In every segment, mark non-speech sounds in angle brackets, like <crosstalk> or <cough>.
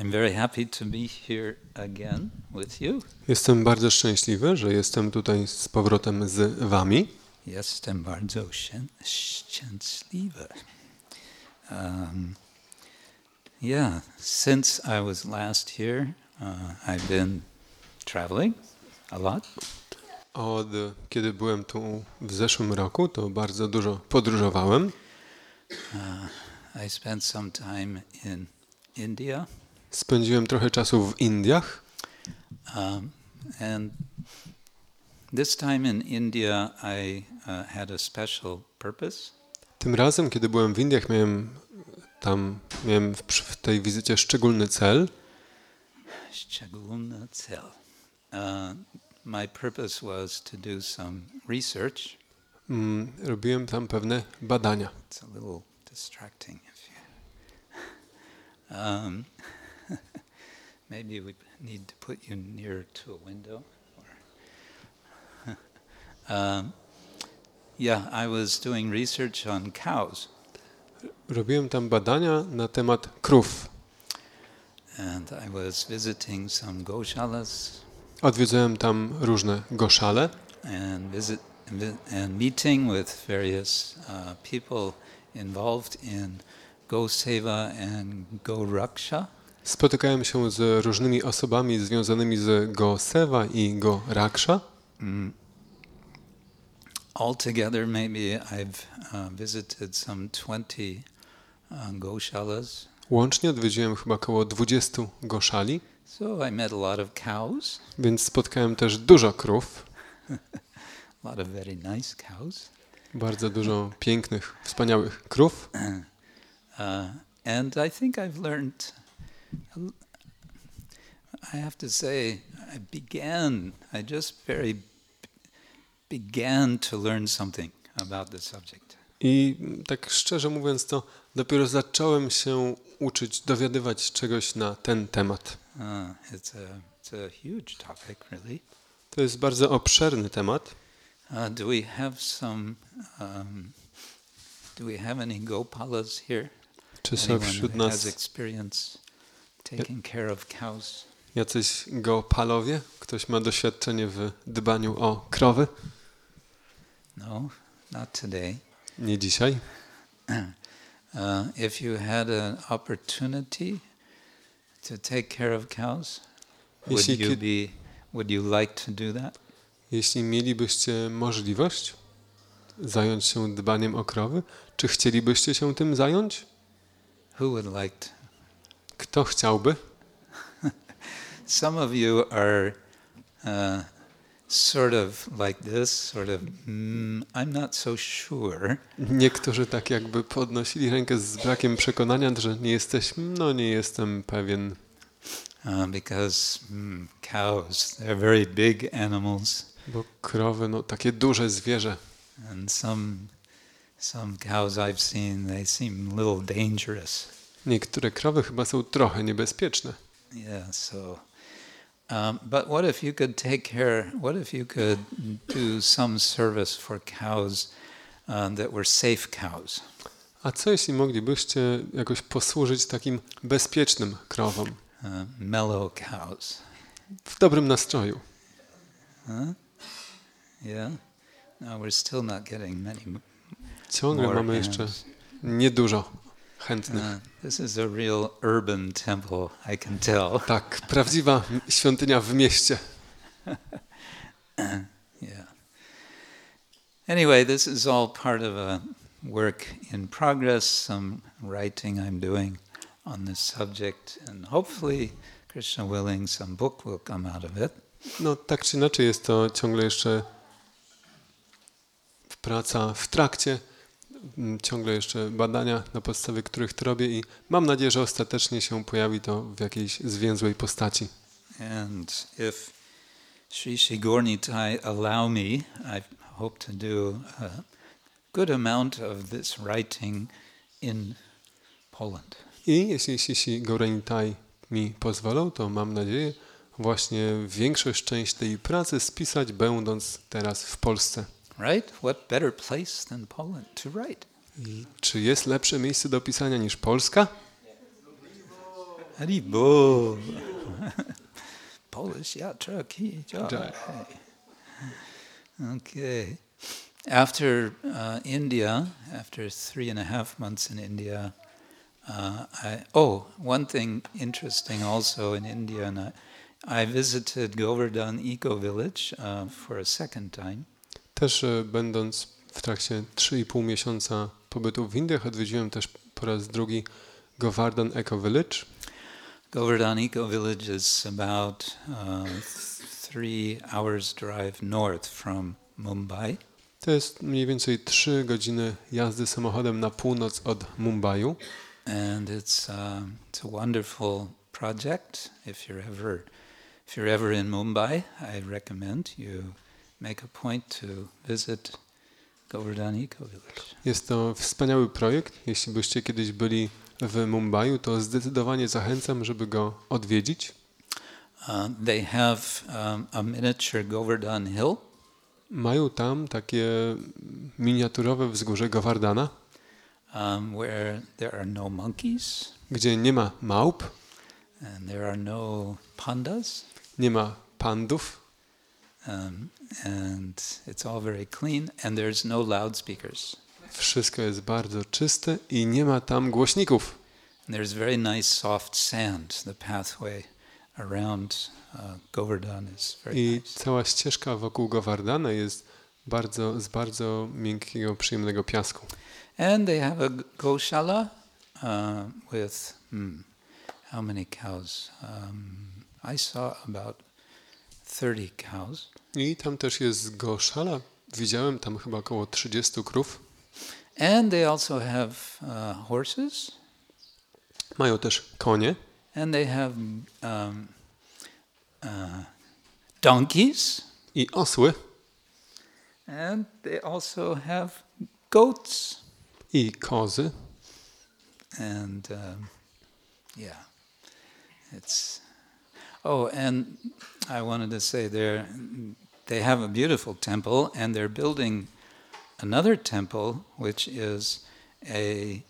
I'm very happy to be here again with you. Jestem bardzo szczęśliwy, że jestem tutaj z powrotem z Wami. Jestem bardzo szczę- szczęśliwy. Um, yeah, since I was last here, uh, I've been traveling a lot. Od kiedy byłem tu w zeszłym roku, to bardzo dużo podróżowałem. I spent some time in India, Spędziłem trochę czasu w Indiach. um, and this time in India, I uh, had a special purpose. Tym razem, kiedy byłem w Indiach, miałem tam miałem w, w tej wizycie szczególny cel. Szczególny cel. Uh, my purpose was to do some research. Mm, robiłem tam pewne badania. It's a little distracting if you. <laughs> Um, maybe we need to put you near to a window. <laughs> Um, yeah, I was doing research on cows, Robiłem tam badania na temat krów. and I was visiting some goshalas Odwiedzałem tam różne goszale and visit and meeting with various uh, people involved in go seva and go raksha. Spotykałem się z różnymi osobami związanymi z Go Seva i Go Raksha. Mm. Altogether, maybe I've uh, visited some 20 uh, goshalas. Łącznie odwiedziłem chyba około 20 goszali, So I met a lot of cows, więc spotkałem też dużo krów, <laughs> a lot of very nice cows. bardzo <laughs> dużo pięknych, wspaniałych krów. Uh, and I think I've learned, I have to say, I began, I just very began to learn something about the subject. I tak szczerze mówiąc, to dopiero zacząłem się uczyć, dowiadywać czegoś na ten temat. Uh, it's, a, it's a huge topic, really. To jest bardzo obszerny temat. Uh, do we have some, um, do we have any Gopalas here? Czy są Anyone wśród who has nas jacyś geopalowie? Ktoś ma doświadczenie w dbaniu o krowy? No, not today. Nie dzisiaj. <clears throat> Uh, if you had an opportunity to take care of cows, would Jeśli, you be? Would you like to do that? jeśli mielibyście możliwość zająć się dbaniem o krowy, czy chcielibyście się tym zająć? Who would like to? Kto chciałby? Some of you are uh, sort of like this, sort of. Mm, I'm not so sure. Niektórzy tak jakby podnosili rękę z brakiem przekonania, że nie jesteśmy, no nie jestem pewien, Uh, because mm, cows, they're very big animals, bo krowy, no takie duże zwierzę. and some some cows I've seen, they seem a little dangerous. Niektóre krowy chyba są trochę niebezpieczne. Yeah, so. Um, but what if you could take care? What if you could do some service for cows uh, that were safe cows? A co jeśli moglibyście jakoś posłużyć takim bezpiecznym krowom, Uh, mellow cows. w dobrym nastroju? Huh? Yeah. No, we're still not getting many Ciągle mamy jeszcze niedużo chętnych. This is a real urban temple, I can tell. <laughs> Tak, prawdziwa świątynia w mieście. <laughs> Yeah. Anyway, this is all part of a work in progress, some writing I'm doing on this subject, and hopefully, Krishna willing, some book will come out of it. No tak czy inaczej jest to ciągle jeszcze praca w trakcie, ciągle jeszcze badania, na podstawie których to robię i mam nadzieję, że ostatecznie się pojawi to w jakiejś zwięzłej postaci. And if Sri allow me, I hope to do a good amount of this writing in Poland. I jeśli Sisi Gorenitai mi pozwolą, to mam nadzieję właśnie większość część tej pracy spisać, będąc teraz w Polsce. Right? What better place than Poland to write? Czy jest lepsze miejsce do pisania niż Polska? Haribo. <laughs> Polish ki jai. Jai. Okay. After uh, India, after three and a half months in India, uh, I, oh, one thing interesting also in India, and I, I visited Govardhan Eco Village uh, for a second time. Też e, będąc w trakcie 3,5 miesiąca pobytu w Indiach, odwiedziłem też po raz drugi Govardhan Eco Village. Govardhan Eco Village is about uh, th- three hours drive north from Mumbai. To jest mniej więcej 3 godziny jazdy samochodem na północ od Mumbaiu. and it's um, it's a wonderful project. If you're ever if you're ever in Mumbai, I recommend you make a point to visit Govardhan Eco Village. Jest to wspaniały projekt. Jeśli byście kiedyś byli w Mumbaiu, to zdecydowanie zachęcam, żeby go odwiedzić. Uh, they have um, a miniature Govardhan Hill, Mają tam takie miniaturowe wzgórze Govardhana, um, where there are no monkeys gdzie nie ma małp, and there are no pandas, nie ma pandów, um, and it's all very clean, and there's no loudspeakers. wszystko jest bardzo czyste i nie ma tam głośników. And there's very nice soft sand. The pathway around uh, Govardhan is very I nice. cała ścieżka wokół Govardhana jest bardzo, z bardzo miękkiego, przyjemnego piasku. And they have a goshala uh, with hmm, how many cows? Um, I saw about 30 cows. I tam też jest goszala. Widziałem tam chyba około 30 krów. And they also have uh, horses, Mają też konie and they have um, uh, donkeys, i osły and they also have goats. i kozy. and um, yeah, it's. Oh, and I wanted to say there, they have a beautiful temple, and they're building another temple, which is a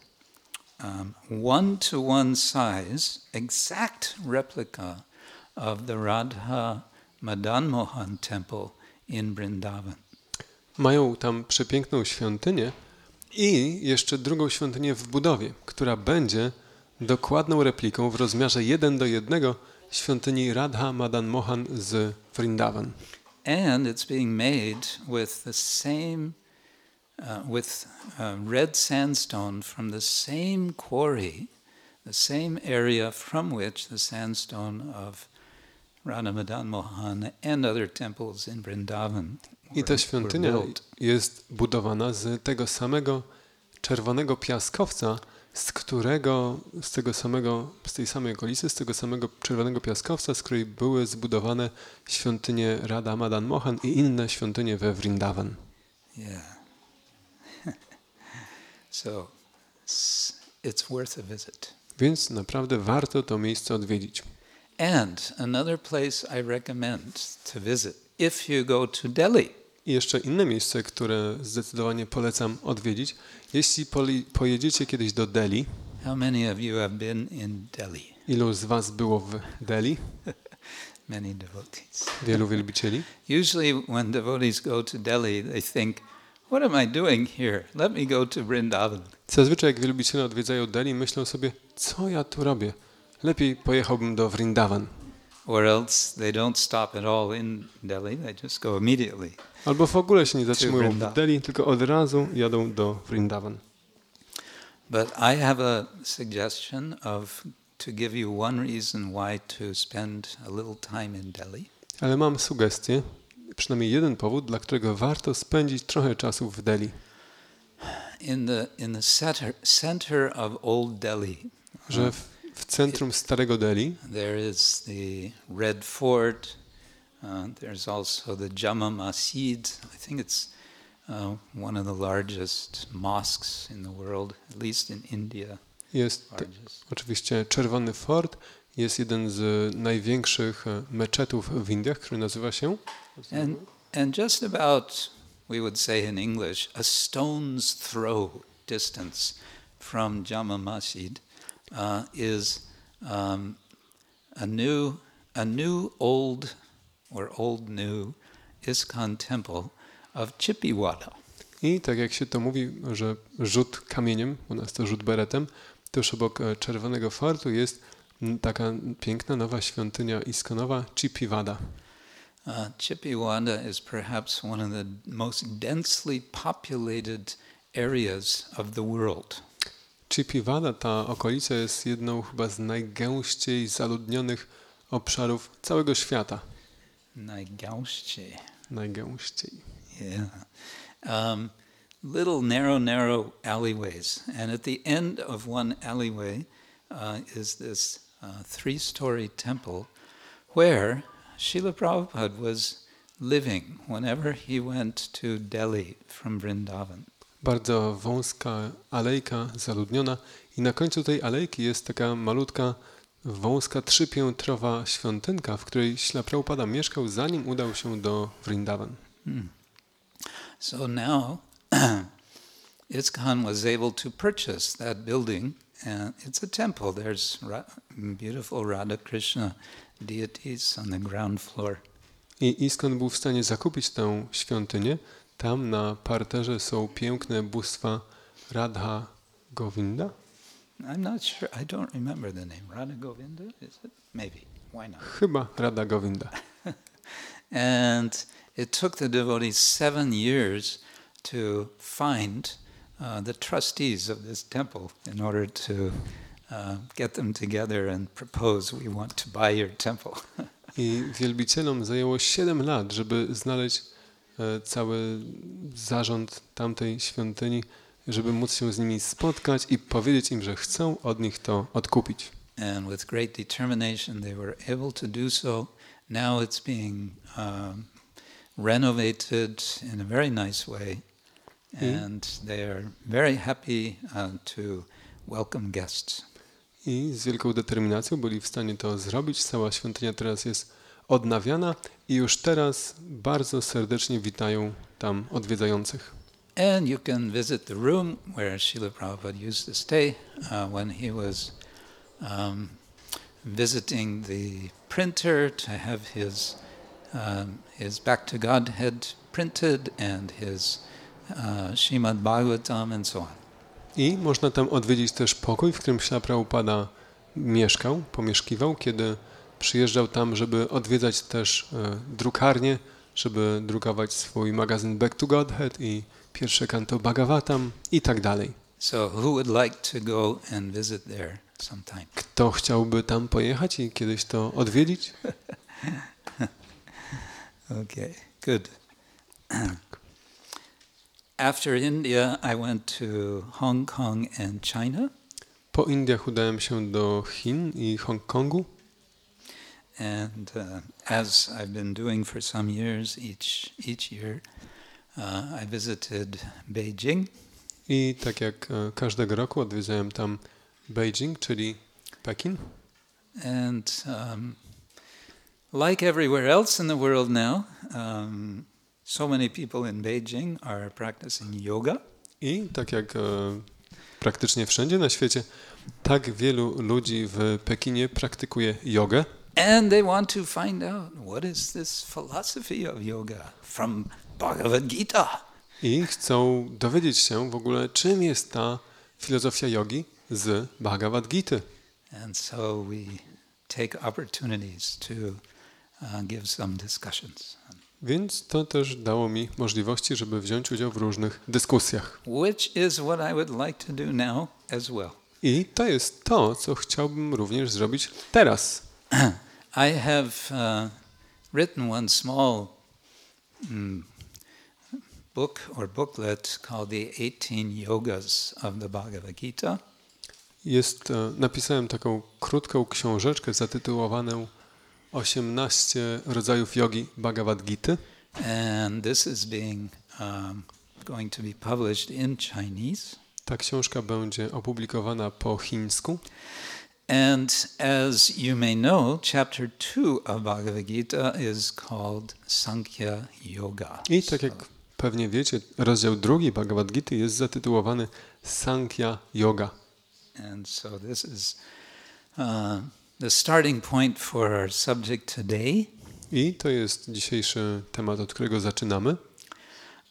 um, one-to-one size, exact replica of the Radha temple in Vrindavan. Mają tam przepiękną świątynię i jeszcze drugą świątynię w budowie, która będzie dokładną repliką w rozmiarze 1 do 1 świątyni Radha Madan Mohan z Vrindavan. And it's being made with the same uh, with uh, red sandstone from the same quarry the same area from which the sandstone of Radhamadan Mohan and other temples in Vrindavan I ta świątynia jest budowana z tego samego czerwonego piaskowca, z którego, z tego samego, z tej samej okolicy, z tego samego czerwonego piaskowca, z której były zbudowane świątynie Radha Madan Mohan i inne świątynie we Vrindavan. Yeah. <laughs> so it's worth a visit. Więc naprawdę warto to miejsce odwiedzić. And another place I recommend to visit if you go to Delhi. I jeszcze inne miejsce, które zdecydowanie polecam odwiedzić. Jeśli pojedziecie kiedyś do Delhi, How many of you have been in Delhi? <laughs> ilu z Was było w Delhi? Many devotees. Wielu <laughs> wielbicieli. Usually, when devotees go to Delhi, they think, What am I doing here? Let me go to Vrindavan. Zazwyczaj jak wielbiciele odwiedzają Delhi, myślą sobie, co ja tu robię? Lepiej pojechałbym do Vrindavan. Or else they don't stop at all in Delhi, they just go immediately. Albo w ogóle się nie zatrzymują w. Delhi, tylko od razu jadą do Vrindavan. But I have a suggestion of to give you one reason why to spend a little time in Delhi. Ale mam sugestię, przynajmniej jeden powód, dla którego warto spędzić trochę czasu w Delhi. In the, in the center, center of Old Delhi, Że w, w centrum starego Delhi There is the Red Fort. Uh, there's also the Jama Masjid. I think it's uh, one of the largest mosques in the world, at least in India. jest Largest. oczywiście Czerwony Fort, jest jeden z największych e, meczetów w Indiach, który nazywa się And, and just about, we would say in English, a stone's throw distance from Jama Masjid uh, is um, a new, a new old, or old new, ISKCON temple of Chippewa. I tak jak się to mówi, że rzut kamieniem, u nas to rzut beretem, tuż obok e, Czerwonego Fortu jest taka piękna nowa świątynia iskonowa Chipivada. Uh, Chippewa is perhaps one of the most densely populated areas of the world. Chipivada, ta okolica jest jedną chyba z najgęściej zaludnionych obszarów całego świata. Naigaushi. Najgęściej. Yeah. Um, little narrow, narrow alleyways. And at the end of one alleyway uh, is this uh, three story temple where Srila Prabhupada was living whenever he went to Delhi from Vrindavan. Bardzo wąska alejka, zaludniona i na końcu tej alejki jest taka malutka, wąska, trzypiętrowa świątynka, w której Śla Prabhupada mieszkał, zanim udał się do Vrindavan. Hmm. So now <clears throat> ISKCON was able to purchase that building, and it's a temple. There's Ra- beautiful Radha Krishna deities on the ground floor. I Iskon był w stanie zakupić tę świątynię. Tam na parterze są piękne bóstwa Radha Govinda. I'm not sure, I don't remember the name. Radha Govinda, is it? Maybe. Why not? Chyba Radha Govinda. <laughs> And it took the devotees seven years to find uh, the trustees of this temple in order to uh, get them together and propose, we want to buy your temple. <laughs> I wielbicielom zajęło 7 lat, żeby znaleźć cały zarząd tamtej świątyni, żeby móc się z nimi spotkać i powiedzieć im, że chcą od nich to odkupić. and with great determination, they were able to do so. Now it's being um, renovated in a very nice way, Mm. and they are very happy uh, to welcome guests. I z wielką determinacją byli w stanie to zrobić. Cała świątynia teraz jest odnawiana i już teraz bardzo serdecznie witają tam odwiedzających. And you can visit the room where Srila Prabhupada used to stay uh, when he was um, visiting the printer to have his um, his Back to Godhead printed and his uh, Shrimad Bhagavatam and so on. I można tam odwiedzić też pokój, w którym Śla Prabhupada mieszkał, pomieszkiwał, kiedy przyjeżdżał tam, żeby odwiedzać też e, drukarnię, żeby drukować swój magazyn Back to Godhead i pierwsze kanto Bhagavatam i tak dalej. So who would like to go and visit there sometime? Kto chciałby tam pojechać i kiedyś to odwiedzić? <laughs> Okay, good. <clears throat> After India, I went to Hong Kong and China. Po Indiach udałem się do Chin i Hongkongu And uh, as I've been doing for some years, each each year, uh, I visited Beijing, i tak jak e, każdego roku odwiedzałem tam Beijing, czyli Pekin. and um, like everywhere else in the world now, um, so many people in Beijing are practicing yoga, I tak jak e, praktycznie wszędzie na świecie, tak wielu ludzi w Pekinie praktykuje jogę and they want to find out what is this philosophy of yoga from Bhagavad Gita. i chcą dowiedzieć się w ogóle, czym jest ta filozofia jogi z Bhagavad Gita. And so we take opportunities to uh, give some discussions. Więc to też dało mi możliwości, żeby wziąć udział w różnych dyskusjach. Which is what I would like to do now as well. I to jest to, co chciałbym również zrobić teraz. <clears throat> I have uh, written one small mm, book or booklet called The 18 Yogas of the Bhagavad Gita. Jest, e, napisałem taką krótką książeczkę zatytułowaną 18 rodzajów jogi Bhagavad Gita. And this is being um, going to be published in Chinese. Ta książka będzie opublikowana po chińsku. And as you may know, chapter 2 of Bhagavad Gita is called Sankhya Yoga. I tak jak pewnie wiecie, rozdział drugi Bhagavad Gita jest zatytułowany Sankhya Yoga. And so this is Uh, the starting point for our subject today, I to jest dzisiejszy temat, od którego zaczynamy.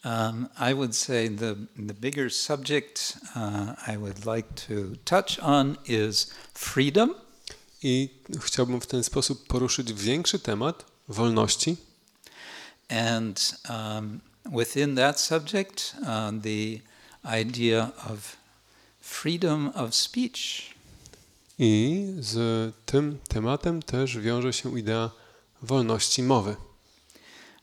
Um, I would say the, the bigger subject uh, I would like to touch on is freedom. I chciałbym w ten sposób poruszyć większy temat wolności. And um, within that subject, uh, the idea of freedom of speech. I z tym tematem też wiąże się idea wolności mowy.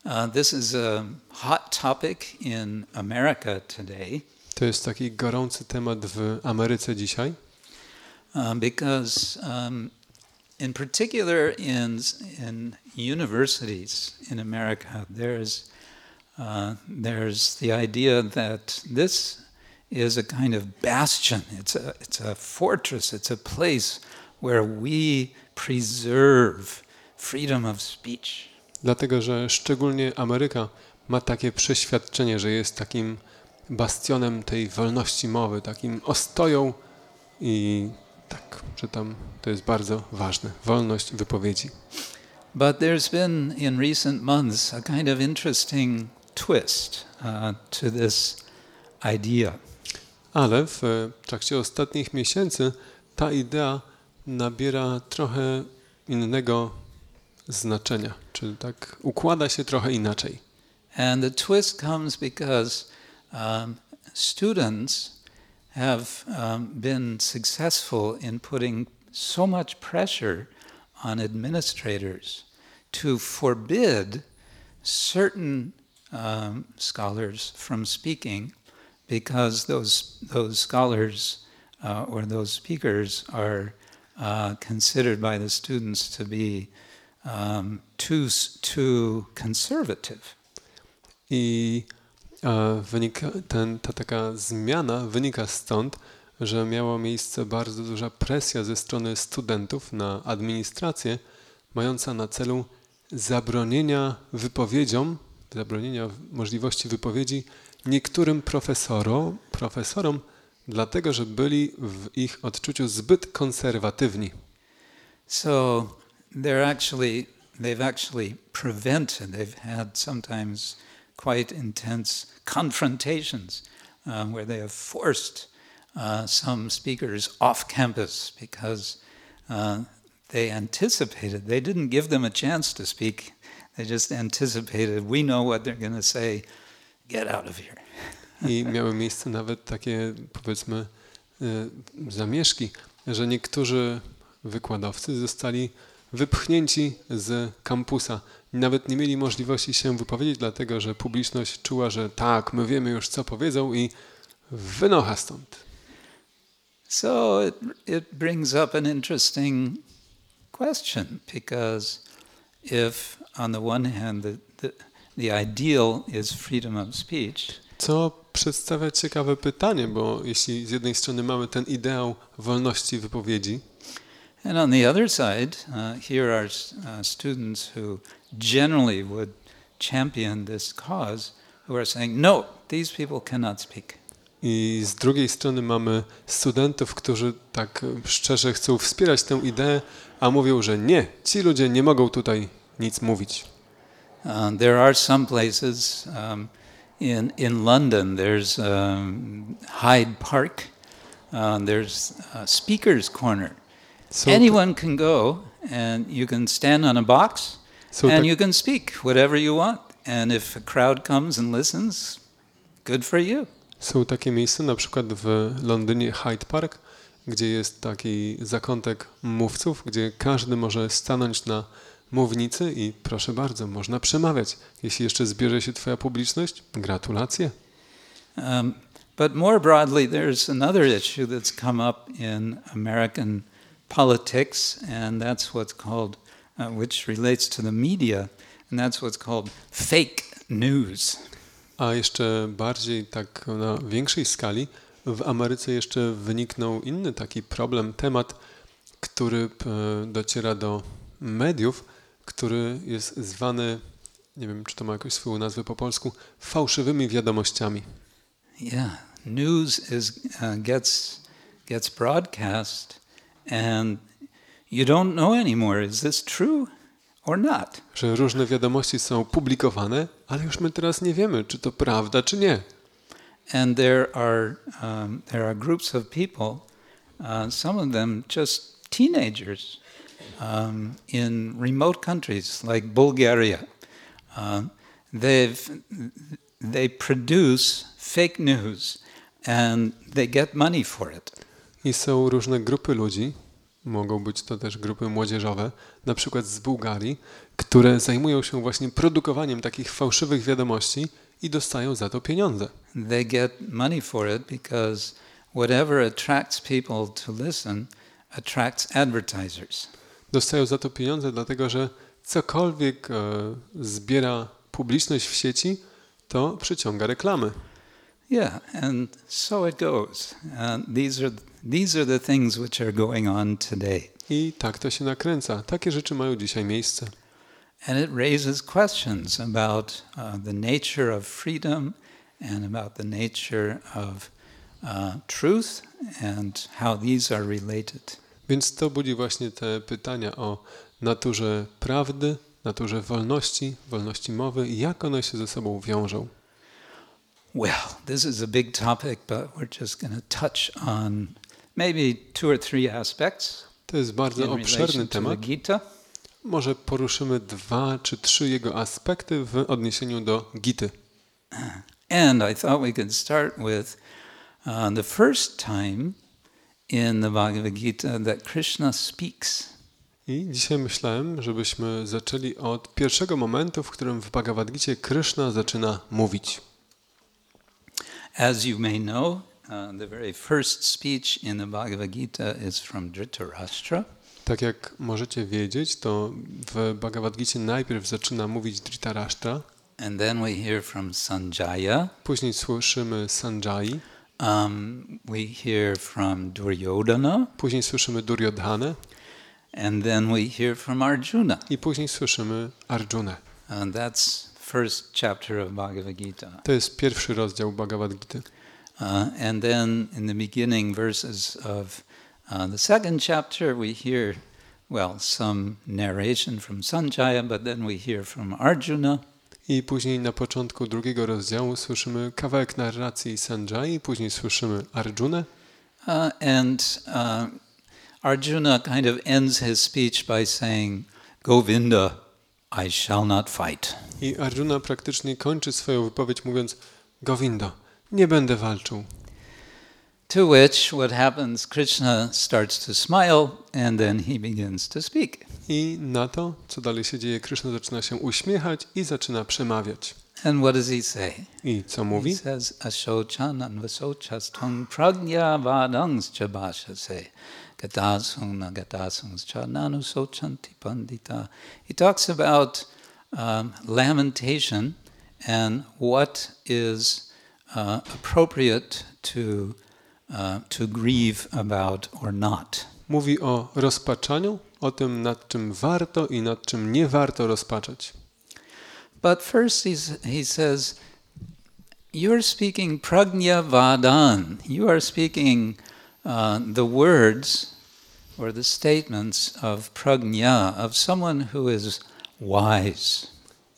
Uh, this is a hot topic in America today. To jest taki gorący temat w Ameryce dzisiaj, uh, because, um, in particular, in, in universities in America, there's, uh, there's the idea that this is a kind of bastion, it's a, it's a fortress, it's a place where we preserve freedom of speech. Dlatego że szczególnie Ameryka ma takie przeświadczenie, że jest takim bastionem tej wolności mowy, takim ostoją i tak, że tam to jest bardzo ważne. Wolność wypowiedzi. But there's been in recent months a kind of interesting twist uh, to this idea. Ale w trakcie ostatnich miesięcy ta idea nabiera trochę innego znaczenia, czyli tak układa się trochę inaczej. And the twist comes because um, students have um, been successful in putting so much pressure on administrators to forbid certain um, scholars from speaking because those, those scholars uh, or those speakers are uh, considered by the students to be um, too, too conservative. I wynika, ten, ta taka zmiana wynika stąd, że miała miejsce bardzo duża presja ze strony studentów na administrację, mająca na celu zabronienia wypowiedziom, zabronienia możliwości wypowiedzi niektórym profesorom, profesorom, dlatego że byli w ich odczuciu zbyt konserwatywni. So they're actually they've actually prevented. They've had sometimes quite intense confrontations um, where they have forced uh, some speakers off campus because uh, they anticipated. They didn't give them a chance to speak. They just anticipated. We know what they're going to say. Get out of here. <laughs> I miały miejsce nawet takie, powiedzmy, zamieszki, że niektórzy wykładowcy zostali wypchnięci z kampusa. Nawet nie mieli możliwości się wypowiedzieć, dlatego że publiczność czuła, że tak, my wiemy już co powiedzą i wynocha stąd. So it, it brings up an interesting question because if, on the one hand, the, the, the ideal is freedom of speech, Co przedstawia ciekawe pytanie, bo jeśli z jednej strony mamy ten ideał wolności wypowiedzi, and on the other side, uh, here are uh, students who generally would champion this cause who are saying, no, these people cannot speak. I z drugiej strony mamy studentów, którzy tak szczerze chcą wspierać tę ideę, a mówią, że nie, ci ludzie nie mogą tutaj nic mówić. Uh, there are some places um, in in London. There's um, Hyde Park. Uh, there's a speaker's corner. Są, Anyone can go, and you can stand on a box, są, and you can speak whatever you want. And if a crowd comes and listens, good for you. są takie miejsca, na przykład w Londynie Hyde Park, gdzie jest taki zakątek mówców, gdzie każdy może stanąć na mównicy i proszę bardzo, można przemawiać. Jeśli jeszcze zbierze się Twoja publiczność, gratulacje. Um, but more broadly, there's another issue that's come up in American politics, and that's what's called, uh, which relates to the media, and that's what's called fake news. A jeszcze bardziej tak na większej skali w Ameryce jeszcze wyniknął inny taki problem, temat, który e, dociera do mediów, który jest zwany, nie wiem czy to ma jakąś swoją nazwę po polsku, fałszywymi wiadomościami. Yeah, news is uh, gets gets broadcast, and you don't know anymore is this true or not? że różne wiadomości są publikowane, ale już my teraz nie wiemy, czy to prawda, czy nie. And there are, um, there are groups of people, uh, some of them just teenagers um, in remote countries like Bulgaria. Um, they've, they produce fake news and they get money for it. I są różne grupy ludzi, mogą być to też grupy młodzieżowe, na przykład z Bułgarii, które zajmują się właśnie produkowaniem takich fałszywych wiadomości i dostają za to pieniądze. They get money for it because whatever attracts people to listen attracts advertisers. Dostają za to pieniądze, dlatego że cokolwiek e, zbiera publiczność w sieci, to przyciąga reklamy. Yeah, and so it goes. Uh, these are these are the things which are going on today, I tak to się nakręca. Takie rzeczy mają dzisiaj miejsce. and it raises questions about uh, the nature of freedom and about the nature of uh, truth and how these are related. Więc to budzi właśnie te pytania o naturze prawdy, naturze wolności, wolności mowy i jak one się ze sobą wiążą. Well, this is a big topic, but we're just going to touch on maybe two or three aspects To jest bardzo obszerny temat. Gita. Może poruszymy dwa czy trzy jego aspekty w odniesieniu do Gity. And I thought we could start with uh, the first time in the Bhagavad Gita that Krishna speaks. I dzisiaj myślałem, żebyśmy zaczęli od pierwszego momentu, w którym w Bhagavad Gicie Krishna zaczyna mówić. As you may know, uh, the very first speech in the Bhagavad Gita is from Dhritarashtra. Tak jak możecie wiedzieć, to w Bhagavad Gicie najpierw zaczyna mówić Dhritarashtra, And then we hear from Sanjaya. później słyszymy Sanjai, Um, we hear from Duryodhana. później słyszymy Duryodhanę And then we hear from Arjuna. i później słyszymy Arjunę. And that's first chapter of Bhagavad Gita. To jest pierwszy rozdział Bhagavad Gity. Uh, and then in the beginning verses of uh, the second chapter, we hear, well, some narration from Sanjaya, but then we hear from Arjuna. I później na początku drugiego rozdziału słyszymy kawałek narracji Sanjai, później słyszymy Arjunę Uh, and uh, Arjuna kind of ends his speech by saying, Govinda, I shall not fight. i Arjuna praktycznie kończy swoją wypowiedź mówiąc Govindo, nie będę walczył. To which what happens, Krishna starts to smile and then he begins to speak. I na to, co dalej się dzieje, Krishna zaczyna się uśmiechać i zaczyna przemawiać. And what does he say? I co He mówi? says, Ashochan anvasochas twang pragya vadangs cha bhashase gatasung na gatasungs cha nanu sochanti pandita. He talks about um, lamentation and what is uh, appropriate to, uh, to grieve about or not. Mówi o rozpaczaniu, o tym, nad czym warto i nad czym nie warto rozpaczać. But first he says, You're speaking pragnya vadan. You are speaking uh, the words or the statements of pragnya, of someone who is wise.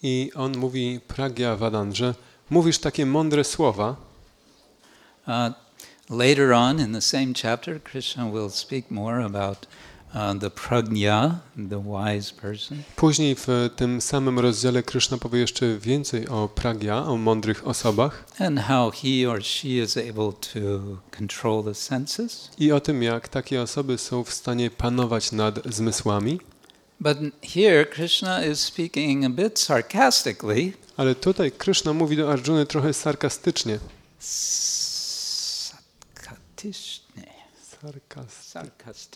I on mówi Pragya Vadan, że mówisz takie mądre słowa. Uh, later on in the same chapter, Krishna will speak more about Później w tym samym rozdziale Krishna powie jeszcze więcej o Pragya, o mądrych osobach And how he or she is able to control the senses. i o tym, jak takie osoby są w stanie panować nad zmysłami. But here, Krishna is speaking a bit sarcastically. Ale tutaj Krishna mówi do Arjuny trochę sarkastycznie. Sarkastyczne. Sarkas.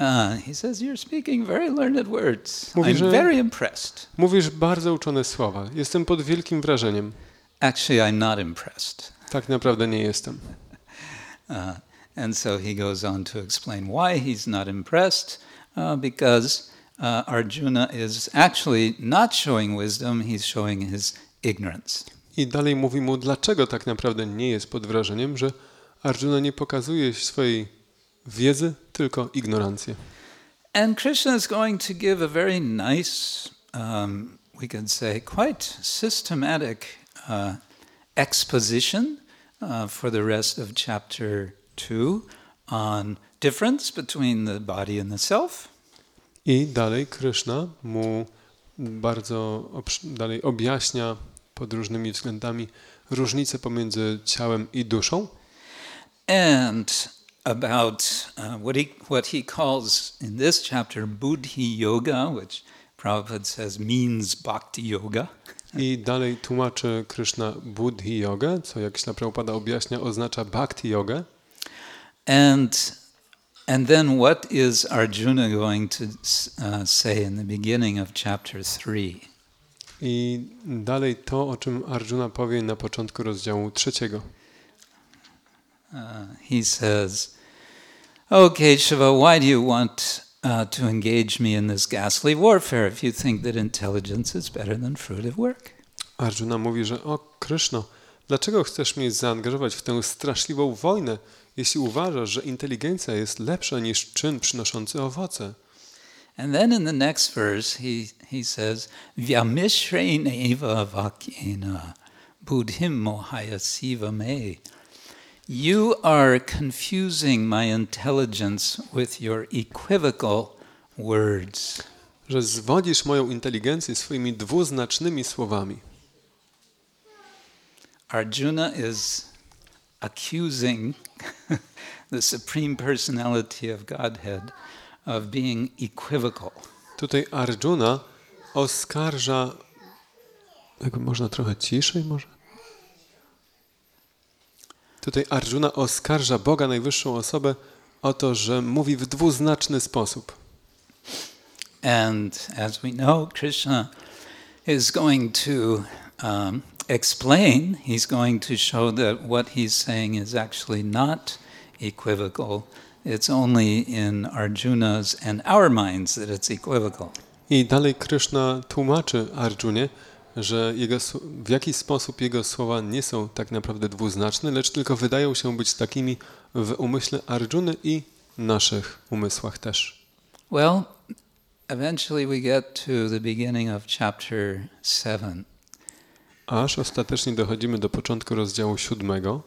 Uh, he says, You're speaking very learned words. Mówi, I'm very impressed. Mówisz bardzo uczone słowa. Jestem pod wielkim wrażeniem. Actually, I'm not impressed. Tak naprawdę nie jestem. Uh, and so he goes on to explain why he's not impressed, uh, because uh, Arjuna is actually not showing wisdom, he's showing his ignorance. I dalej mówi mu, dlaczego tak naprawdę nie jest pod wrażeniem, że Arjuna nie pokazuje swojej wiedzy, tylko ignorancję. And Krishna is going to give a very nice, um, we could say, quite systematic uh, exposition uh, for the rest of chapter 2 on difference between the body and the self. I dalej Kryszna mu bardzo dalej objaśnia pod różnymi względami różnicę pomiędzy ciałem i duszą and about uh, what he what he calls in this chapter buddhi yoga, which Prabhupada says means bhakti yoga, i dalej tłumaczy Kryszna Buddhi Jogę, co jak Śla Prabhupada objaśnia oznacza Bhakti Jogę and and then what is Arjuna going to uh, say in the beginning of chapter three? i dalej to, o czym Arjuna powie na początku rozdziału trzeciego. Uh, he says, "Okay, Shiva, why do you want?" Uh, to engage me in this ghastly warfare if you think that intelligence is better than fruitive work. Arjuna mówi, że o Kryszno, dlaczego chcesz mnie zaangażować w tę straszliwą wojnę, jeśli uważasz, że inteligencja jest lepsza niż czyn przynoszący owoce? And then in the next verse, he, he says, Vyamishreneva vakyena buddhim mohaya siva me. You are confusing my intelligence with your equivocal words. Że zwodzisz moją inteligencję swoimi dwuznacznymi słowami. Arjuna is accusing <laughs> the Supreme Personality of Godhead of being equivocal. Tutaj Arjuna oskarża. Jakby można trochę ciszej, może? Tutaj Arjuna oskarża Boga, najwyższą osobę, o to, że mówi w dwuznaczny sposób. And as we know, Krishna is going to um, explain, he's going to show that what he's saying is actually not equivocal. It's only in Arjuna's and our minds that it's equivocal. I dalej Krishna tłumaczy Arjunie, że jego, w jaki sposób jego słowa nie są tak naprawdę dwuznaczne, lecz tylko wydają się być takimi w umyśle Arjuny i naszych umysłach też. Well, eventually we get to the beginning of chapter 7. Aż ostatecznie dochodzimy do początku rozdziału siódmego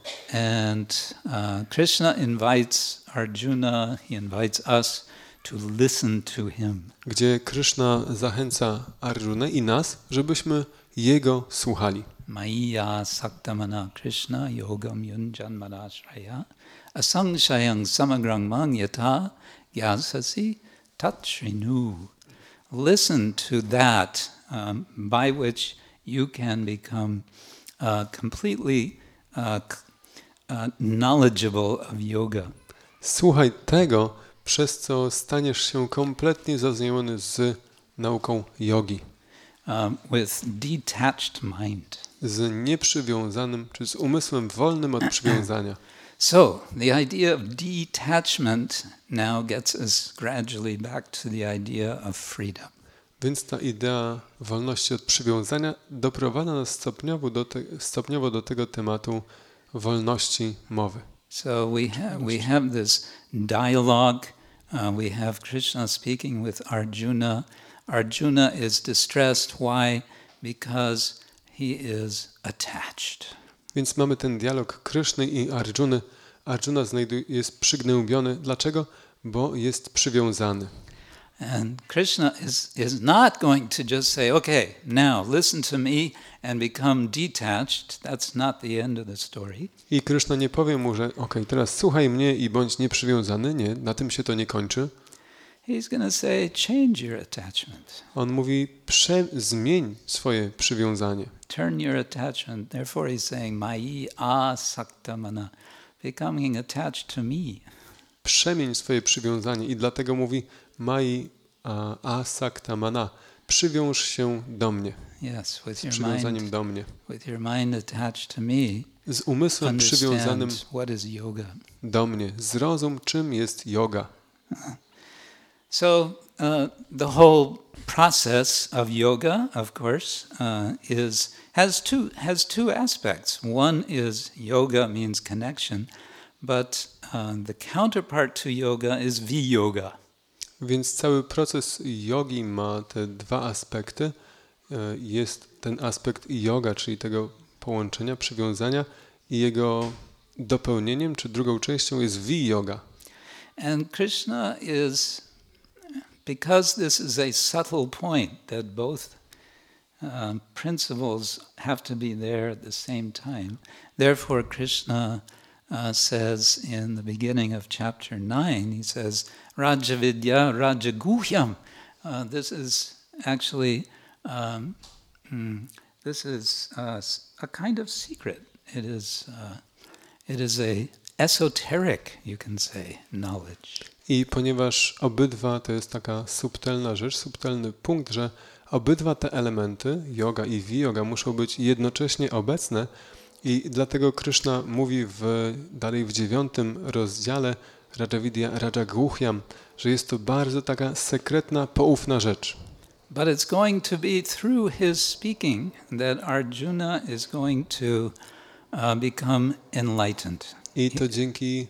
And uh, Krishna invites Arjuna, he invites us to listen to him. gdzie Krishna zachęca Arjunę i nas, żebyśmy Jego słuchali. Maya saktamana Krishna yogam yunjan manashraya asangshayang samagrang mang yata gyasasi tatshrinu. Listen to that um, by which you can become uh, completely uh, uh, knowledgeable of yoga. Słuchaj tego, przez co staniesz się kompletnie zaznajomiony z nauką jogi, um, with detached mind. z nieprzywiązanym, czy z umysłem wolnym od przywiązania. <clears throat> So, the idea of detachment now gets us gradually back to the idea of freedom. Więc ta idea wolności od przywiązania doprowadza nas stopniowo do, te, stopniowo do tego tematu wolności mowy. So we have we have this dialogue. Uh, we have Krishna speaking with Arjuna. Arjuna is distressed. Why? Because he is attached. Więc mamy ten dialog Kryszny i Arjuny. Arjuna znajduje, jest przygnębiony. Dlaczego? Bo jest przywiązany. And Krishna is, is not going to just say, okay, now listen to me and become detached. That's not the end of the story. I Kryszna nie powie mu, że okej, teraz słuchaj mnie i bądź nieprzywiązany. Nie, na tym się to nie kończy. He's going to say, change your attachment. On mówi, prze, zmień swoje przywiązanie. Turn your attachment. Therefore, he's saying, Mai asaktamana, becoming attached to me. Przemień swoje przywiązanie i dlatego mówi Mai asaktamana. Przywiąż się do mnie, Yes, with your przywiązaniem mind, do mnie. with your mind attached to me, Z umysłem przywiązanym what is yoga. do mnie. Zrozum, czym jest yoga. So uh, the whole process of yoga, of course, uh, is has two has two aspects. One is yoga means connection, but uh, the counterpart to yoga is viyoga. Więc cały proces jogi ma te dwa aspekty. E, Jest ten aspekt yoga, czyli tego połączenia, przywiązania i jego dopełnieniem, czy drugą częścią jest vi-yoga. And Krishna is, because this is a subtle point that both um, principles have to be there at the same time, therefore Krishna uh, says in the beginning of chapter 9, he says, Rajavidya Rajaguhyam. Uh, this is actually, um, mm, this is uh, a kind of secret. It is, uh, it is a esoteric, you can say, knowledge. I ponieważ obydwa to jest taka subtelna rzecz, subtelny punkt, że obydwa te elementy, yoga i vi-yoga, muszą być jednocześnie obecne i dlatego Krishna mówi w, dalej w dziewiątym rozdziale Rajavidya Rajaguhyam, że jest to bardzo taka sekretna, poufna rzecz. But it's going to be through his speaking that Arjuna is going to uh, become enlightened. I to dzięki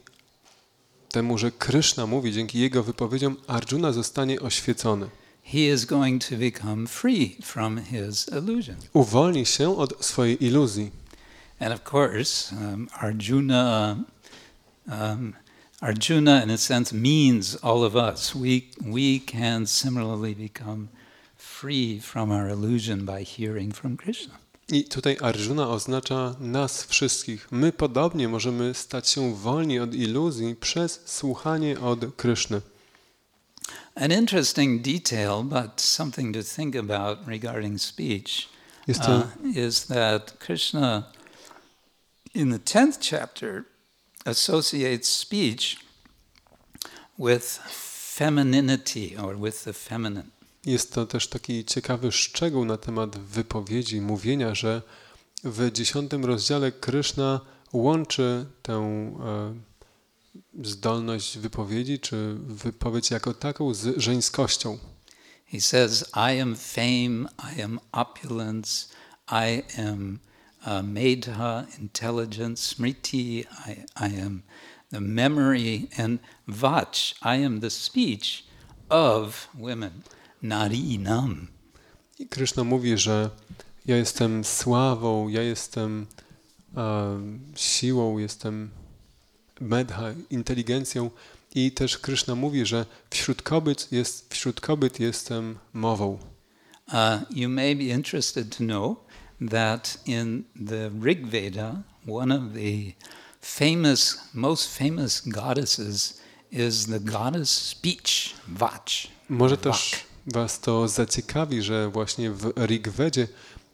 temu, że Krishna mówi, dzięki jego wypowiedziom, Arjuna zostanie oświecony. He is going to become free from his illusion. Uwolni się od swojej iluzji. And of course, um, Arjuna, um, Arjuna, in a sense, means all of us. We, we can similarly become free from our illusion by hearing from Krishna. I tutaj Arjuna oznacza nas wszystkich. My podobnie możemy stać się wolni od iluzji przez słuchanie od Kryszny. An interesting detail, but something to think about regarding speech, uh, is that Krishna, in the 10th chapter, associates speech with femininity or with the feminine. jest to też taki ciekawy szczegół na temat wypowiedzi, mówienia, że w dziesiątym rozdziale Kryszna łączy tę e, zdolność wypowiedzi, czy wypowiedź jako taką z żeńskością. He says, I am fame, I am opulence, I am uh, medha, intelligence, smriti, I, I am the memory, and vach, I am the speech of women, narinam. I Kryszna mówi, że ja jestem sławą, ja jestem e, siłą, jestem medha, inteligencją i też Kryszna mówi, że wśród kobiet, jest, wśród kobiet jestem mową. Uh, you may be interested to know that in the Rig Veda, one of the famous, most famous goddesses is the goddess speech, Vach. Może też Was to zaciekawi, że właśnie w Rigvedzie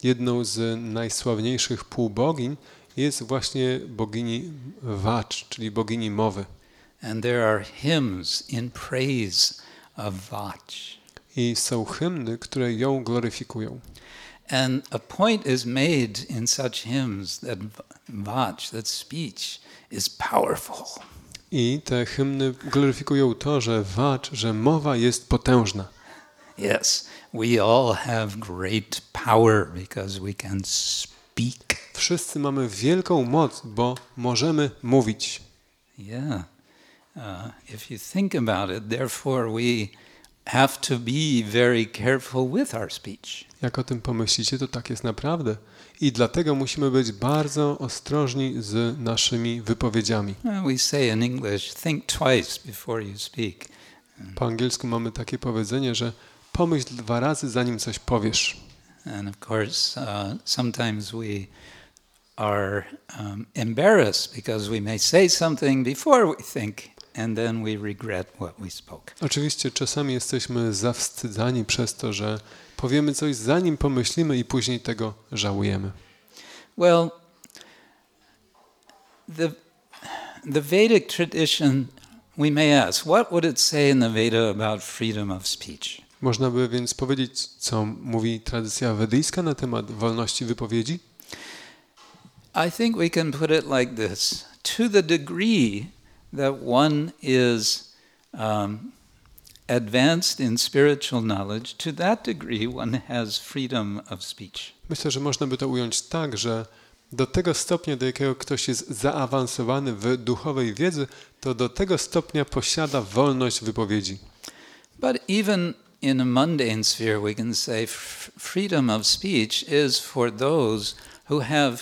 jedną z najsławniejszych półbogiń jest właśnie bogini Vacz, czyli bogini mowy. And there are hymns in praise of Vach. I są hymny, które ją gloryfikują. And a point is made in such hymns that Vach, that speech, is powerful. I te hymny gloryfikują to, że Vacz, że mowa jest potężna. Yes, we all have great power because we can speak. Wszyscy mamy wielką moc, bo możemy mówić. Yeah. Uh, if you think about it, therefore we have to be very careful with our speech. Jak o tym pomyślicie, to tak jest naprawdę. I dlatego musimy być bardzo ostrożni z naszymi wypowiedziami. Uh, we say in English, think twice before you speak. Po angielsku mamy takie powiedzenie, że pomyśl dwa razy, zanim coś powiesz. And of course, uh, sometimes we are um, embarrassed because we may say something before we think, and then we regret what we spoke. Oczywiście czasami jesteśmy zawstydzani przez to, że powiemy coś zanim pomyślimy i później tego żałujemy. Well, the, the Vedic tradition, we may ask, what would it say in the Veda about freedom of speech? Można by więc powiedzieć, co mówi tradycja wedyjska na temat wolności wypowiedzi? I think we can put it like this to the degree that one is um, advanced in spiritual knowledge, to that degree one has freedom of speech. Myślę, że można by to ująć tak, że do tego stopnia, do jakiego ktoś jest zaawansowany w duchowej wiedzy, to do tego stopnia posiada wolność wypowiedzi. But even in a mundane sphere, we can say freedom of speech is for those who have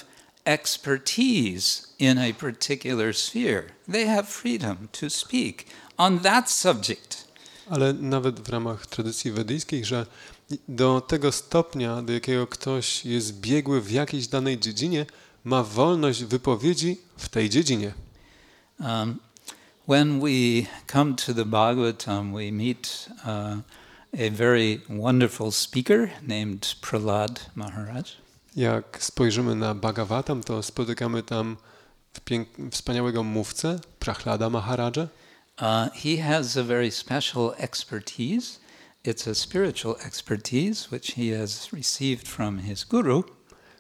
expertise in a particular sphere. They have freedom to speak on that subject. Ale nawet w ramach tradycji wedyjskiej, że do tego stopnia, do jakiego ktoś jest biegły w jakiejś danej dziedzinie, ma wolność wypowiedzi w tej dziedzinie. Um, when we come to the Bhagavatam, we meet uh, a very wonderful speaker named Prahlad Maharaj. Jak spojrzymy na Bhagavatam, to spotykamy tam wspaniałego mówcę, Prahlada Maharaja. Uh, he has a very special expertise. It's a spiritual expertise which he has received from his guru.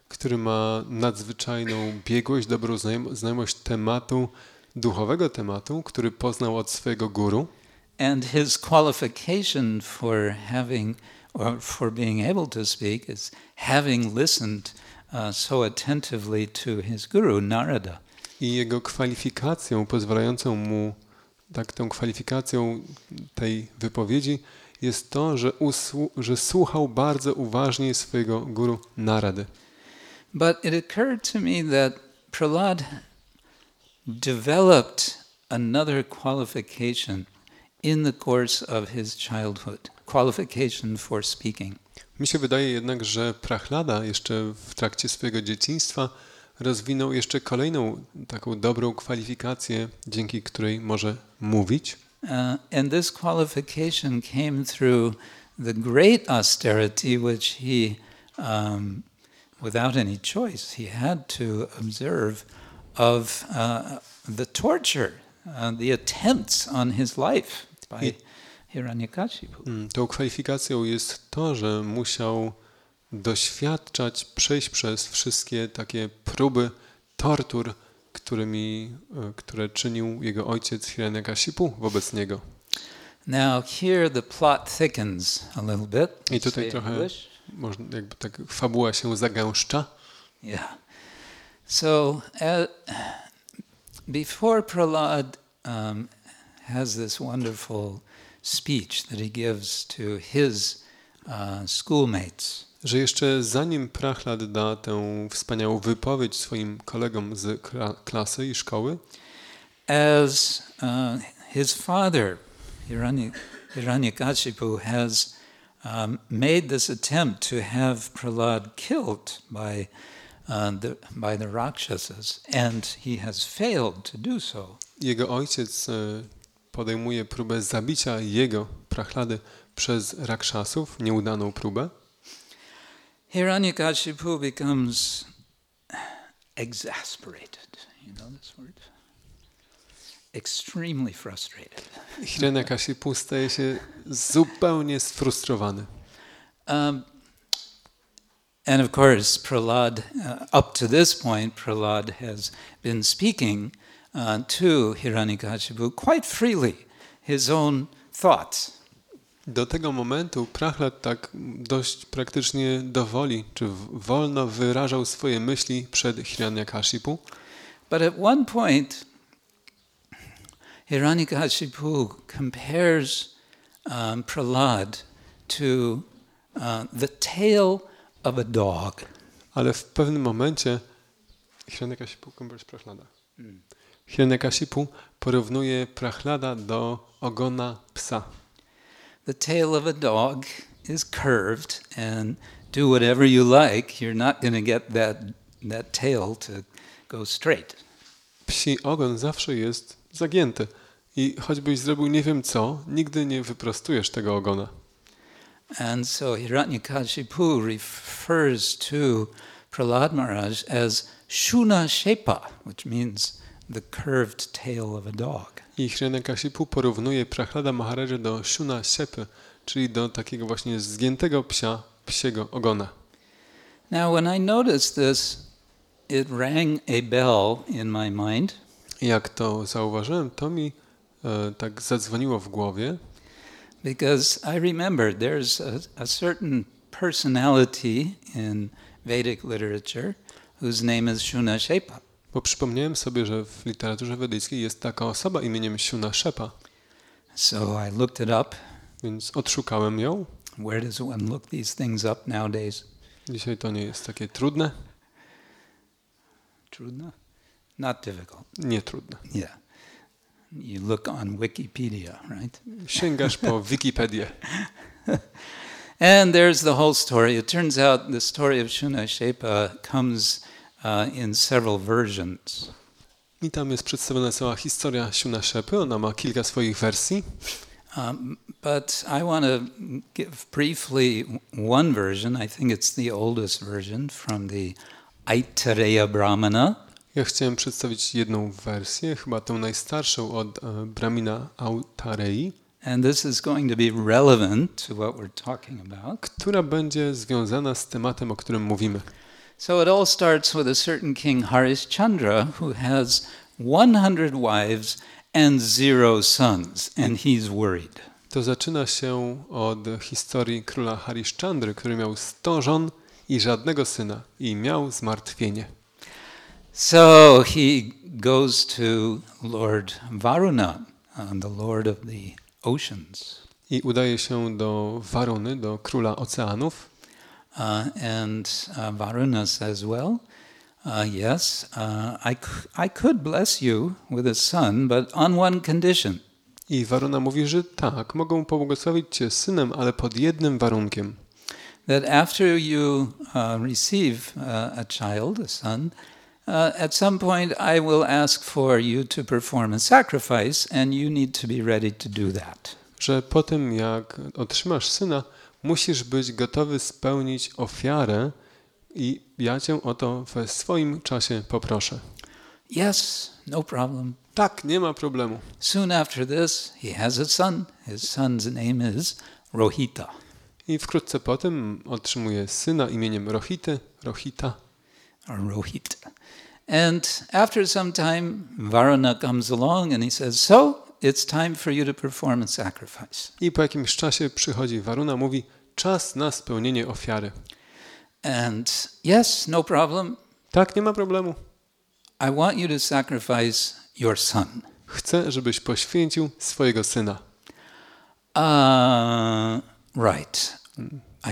który ma nadzwyczajną biegłość, dobrą znajom- znajomość tematu, duchowego tematu, który poznał od swojego guru. And his qualification for having or for being able to speak is having listened uh, so attentively to his guru, Narada. I jego kwalifikacją pozwalającą mu, tak tą kwalifikacją tej wypowiedzi jest to, że, usłu- że słuchał bardzo uważnie swojego guru Narady. But it occurred to me that Prahlad developed another qualification in the course of his childhood qualification for speaking. Mi się wydaje jednak, że Prachlada jeszcze w trakcie swojego dzieciństwa rozwinął jeszcze kolejną taką dobrą kwalifikację, dzięki której może mówić. Uh, and this qualification came through the great austerity which he, um, without any choice, he had to observe of uh, the torture, uh, the attempts on his life by I- Hiranyakashipu. Mm, Tą kwalifikacją jest to, że musiał doświadczać, przejść przez wszystkie takie próby tortur, którymi, e, które czynił jego ojciec Hiranyakashipu wobec niego. Now here the plot thickens a little bit. I tutaj trochę-. Można, jakby tak fabuła się zagęszcza. Yeah. So uh, before Prahlad um, has this wonderful speech that he gives to his uh, schoolmates, że jeszcze zanim Prachlad da tę wspaniałą wypowiedź swoim kolegom z kla- klasy i szkoły, as uh, his father, Hiranya, Hiranyakashipu, has um, made this attempt to have Prahlad killed by, uh, the, by the Rakshasas, and he has failed to do so. jego ojciec e, podejmuje próbę zabicia jego, Prachlady, przez Rakshasów, nieudaną próbę. Hiranyakashipu becomes exasperated. You know this word? Extremely frustrated. Hiranyakashipu staje się zupełnie sfrustrowany. Um, and of course, Prahlad, uh, up to this point, Prahlad has been speaking uh, to Hiranyakashipu quite freely, his own thoughts. Do tego momentu Prachlad tak dość praktycznie dowoli, czy wolno wyrażał swoje myśli przed Hiranyakashipu, But at one point, Hiranyakashipu compares um, Prahlad to uh, the tail of a dog. ale w pewnym momencie Hiranyakashipu compares Prachlada. Hiranyakashipu porównuje Prachlada do ogona psa. The tail of a dog is curved, and do whatever you like, you're not going to get that, that tail to go straight. Psi ogon zawsze jest zagięty i choćbyś zrobił nie wiem co, nigdy nie wyprostujesz tego ogona. And so Hiranyakashipu refers to Prahlad Maharaj as Shuna Shepa, which means the curved tail of a dog. I Hiranyakashipu porównuje Prachlada Maharaja do Shuna Siepy, czyli do takiego właśnie zgiętego psia, psiego ogona. Now, when I noticed this, it rang a bell in my mind, jak to zauważyłem, to mi e, tak zadzwoniło w głowie, because I remembered there's a, a certain personality in Vedic literature whose name is Shunashepa. Bo przypomniałem sobie, że w literaturze wedyjskiej jest taka osoba imieniem Siuna Szepa, So I looked it up. więc odszukałem ją. Where does one look these things up nowadays? Dzisiaj to nie jest takie trudne, Trudna? Not difficult. nie trudne. Yeah. You look on Wikipedia, right? Sięgasz po <laughs> Wikipedię. And there's the whole story. It turns out the story of Shunashepa comes uh, in several versions. I tam jest przedstawiona cała historia Siuna Szepy. Ona ma kilka swoich wersji. Um, but I want to give briefly one version. I think it's the oldest version from the Aitareya Brahmana. Ja chciałem przedstawić jedną wersję, chyba tą najstarszą od e, Brahmina Autarei, And this is going to be relevant to what we're talking about. która będzie związana z tematem, o którym mówimy. So it all starts with a certain king Harishchandra who has 100 wives and zero sons, and he's worried. To zaczyna się od historii króla Harishchandry, który miał 100 żon i żadnego syna i miał zmartwienie. So he goes to Lord Varuna, uh, the lord of the oceans, I udaje się do Waruny, do króla oceanów. Uh, and uh, Varuna says, "Well, uh, yes, I, I could bless you with a son, but on one condition." I Waruna mówi, że tak, mogą pobłogosławić cię synem, ale pod jednym warunkiem. that after you uh, receive uh, a child, a son, uh, at some point I will ask for you to perform a sacrifice, and you need to be ready to do that. Że po tym, jak otrzymasz syna, musisz być gotowy spełnić ofiarę i ja cię o to we swoim czasie poproszę. Yes, no problem. Tak, nie ma problemu. Soon after this, he has a son. His son's name is Rohita. I wkrótce potem otrzymuje syna imieniem Rohity, Rohita. Rohit. And after some time, Varuna comes along and he says, So, it's time for you to perform a sacrifice. I po jakimś czasie przychodzi Waruna, mówi czas na spełnienie ofiary. And yes, no problem. Tak, nie ma problemu. I want you to sacrifice your son. Chcę, żebyś poświęcił swojego syna. Uh, right.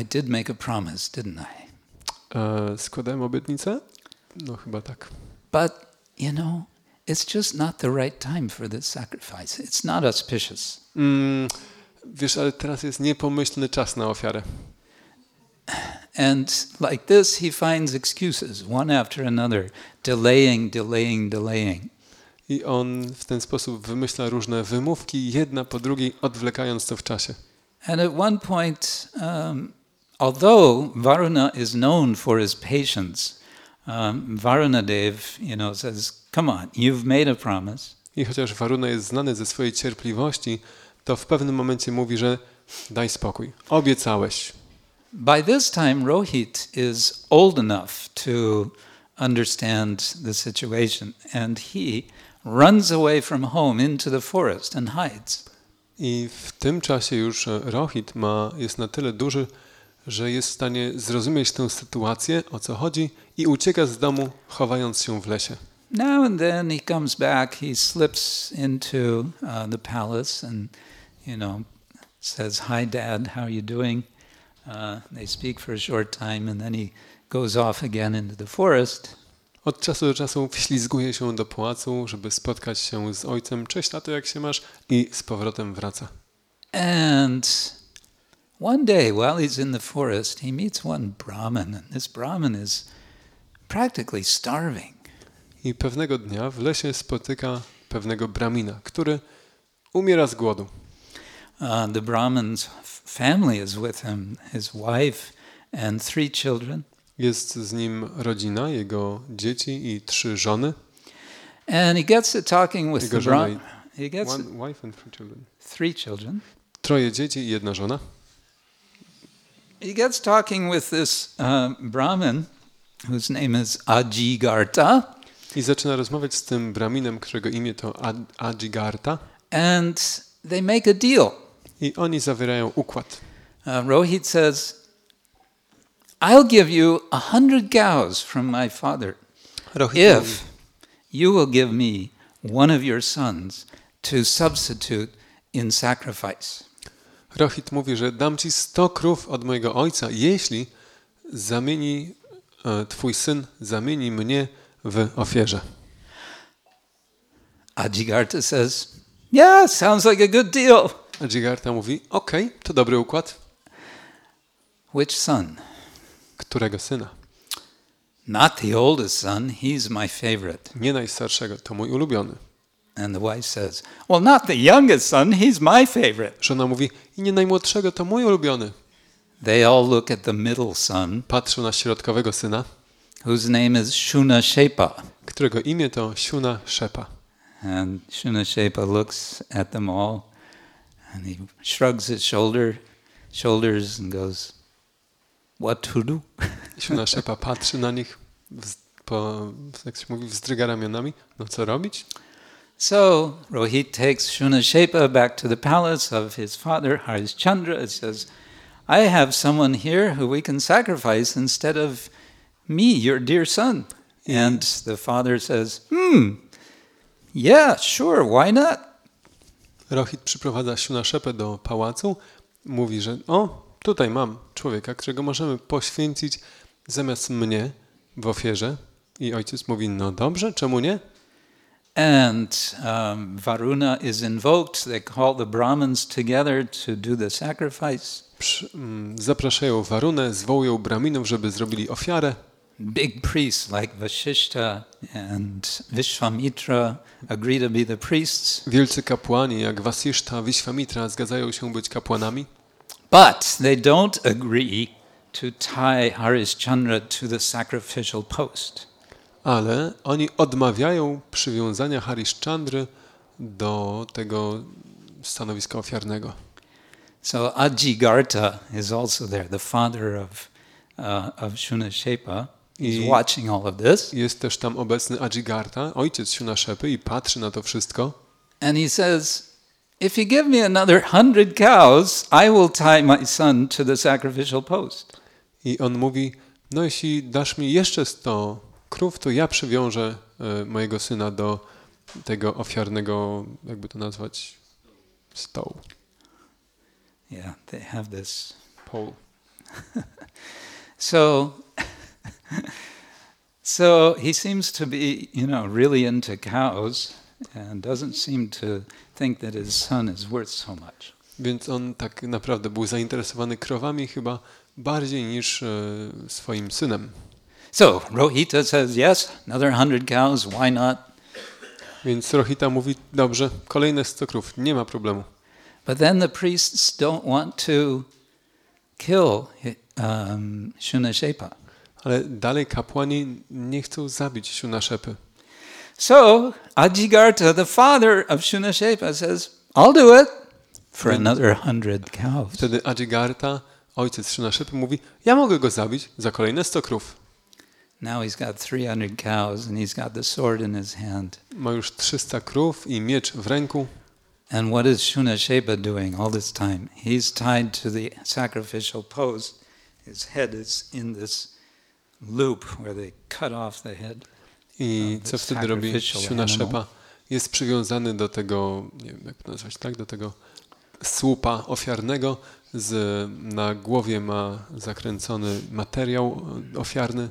I did make a promise, didn't I? E, składałem obietnicę? No chyba tak. But, you know, it's just not the right time for this sacrifice. It's not auspicious. Mm, wiesz, ale teraz jest niepomyślny czas na ofiarę. And like this, he finds excuses, one after another, delaying, delaying, delaying. I on w ten sposób wymyśla różne wymówki, jedna po drugiej, odwlekając to w czasie. And at one point, um, although Varuna is known for his patience, um, Varuna Dev, you know, says, "Come on, you've made a promise. I chociaż Waruna jest znany ze swojej cierpliwości, to w pewnym momencie mówi, że daj spokój, obiecałeś. By this time, Rohit is old enough to understand the situation, and he runs away from home into the forest and hides. I w tym czasie już e, Rohit ma, jest na tyle duży, że jest w stanie zrozumieć tę sytuację, o co chodzi i ucieka z domu, chowając się w lesie. Now and then he comes back, he slips into uh, the palace and, you know, says, Hi, Dad, how are you doing? Uh, they speak for a short time, and then he goes off again into the forest. Od czasu do czasu wślizguje się do pałacu, żeby spotkać się z ojcem. Cześć, tato, jak się masz? I z powrotem wraca. And one day, while he's in the forest, he meets one Brahmin, and this Brahmin is practically starving. I pewnego dnia w lesie spotyka pewnego bramina, który umiera z głodu. Uh, the family is with him, his wife and three children. Jest z nim rodzina, jego dzieci i trzy żony. And he gets to talking with Jego the żona Brahmin. He gets One wife and three children. three children. Troje dzieci i jedna żona. He gets talking with this uh, Brahmin, whose name is Ajigarta, I zaczyna rozmawiać z tym braminem, którego imię to Ad- Ajigarta. and they make a deal. I oni zawierają układ. Uh, Rohit says, I'll give you a hundred cows from my father Rohit mówi, if you will give me one of your sons to substitute in sacrifice. Rohit mówi, że dam ci 100 krów od mojego ojca, jeśli zamieni, e, twój syn zamieni mnie w ofierze. Ajigartha says, Yeah, sounds like a good deal. A Jigarta mówi, okej, to dobry układ. Which son? Którego syna? Not the oldest son, he's my favorite. Nie najstarszego, to mój ulubiony. And the wife says, Well, not the youngest son, he's my favorite. Żona mówi, i nie najmłodszego, to mój ulubiony. They all look at the middle son, Patrzą na środkowego syna, whose name is Shuna Shepa. którego imię to Siuna Szepa. And Shuna Shepa looks at them all and he shrugs his shoulder, shoulders and goes, What to do? Szepa patrzy na nich, po, jak się mówi, wzdryga ramionami. No co robić? So Rohit takes Shuna Shepa back to the palace of his father, Harishchandra, and says, I have someone here who we can sacrifice instead of me, your dear son. And the father says, Hmm, yeah, sure, why not? Rohit przyprowadza Siuna Szepę do pałacu, mówi, że o, tutaj mam człowieka, którego możemy poświęcić zamiast mnie w ofierze. I ojciec mówi, no dobrze, czemu nie? And um, Varuna is invoked. They call the Brahmins together to do the sacrifice. Mm, zapraszają Warunę, zwołują Braminów, żeby zrobili ofiarę. Big priests like Vashishta and Vishwamitra agree to be the priests. Wielcy kapłani jak Vishwamitra zgadzają się być kapłanami, But they don't agree to tie Harishchandra to the sacrificial post. ale oni odmawiają przywiązania Harishchandry do tego stanowiska ofiarnego. So Ajigartha is also there, the father of, uh, of Shunashepa. He's I- watching all of this. Jest też tam obecny Ajigarta, ojciec Siunaszepy i patrzy na to wszystko. And he says, If you give me another hundred cows, I will tie my son to the sacrificial post. I on mówi, no jeśli dasz mi jeszcze 100 krów, to ja przywiążę e, mojego syna do tego ofiarnego, jakby to nazwać, stołu. Yeah, they have this. Pole. <laughs> So, <laughs> so he seems to be, you know, really into cows and doesn't seem to think that his son is worth so much. Więc on tak naprawdę był zainteresowany krowami chyba bardziej niż e, swoim synem. So Rohita says, Yes, another hundred cows, why not? Więc Rohita mówi, dobrze, kolejne 100 krów, nie ma problemu. But then the priests don't want to kill um, Shunashepa. Ale dalej kapłani nie chcą zabić Siunaszepy. So Ajigartha, the father of Shunashepa, says, I'll do it for another hundred cows. Wtedy Ajigarta, ojciec Siunaszepy, mówi, ja mogę go zabić za kolejne 100 krów. Now he's got 300 cows and he's got the sword in his hand. Ma już 300 krów i miecz w ręku. And what is Shunashepa doing all this time? He's tied to the sacrificial post. His head is in this I co wtedy robi sacrificial Siunaszepa? animal. Jest przywiązany do tego, nie wiem jak to nazwać, tak? Do tego słupa ofiarnego. Z, na głowie ma zakręcony materiał ofiarny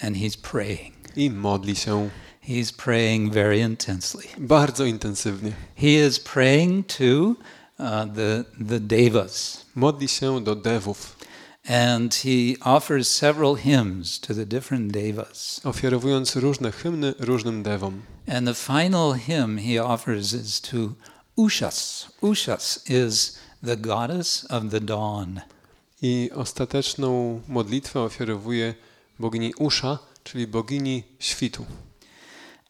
And he's praying. i modli się He's praying very intensely. bardzo intensywnie. He is praying to uh, the, the devas. Modli się do dewów, And he offers several hymns to the different devas. ofiarowując różne hymny różnym dewom. And the final hymn he offers is to Ushas. Ushas is the goddess of the dawn. I ostateczną modlitwę ofiarowuje bogini Usza, czyli bogini świtu.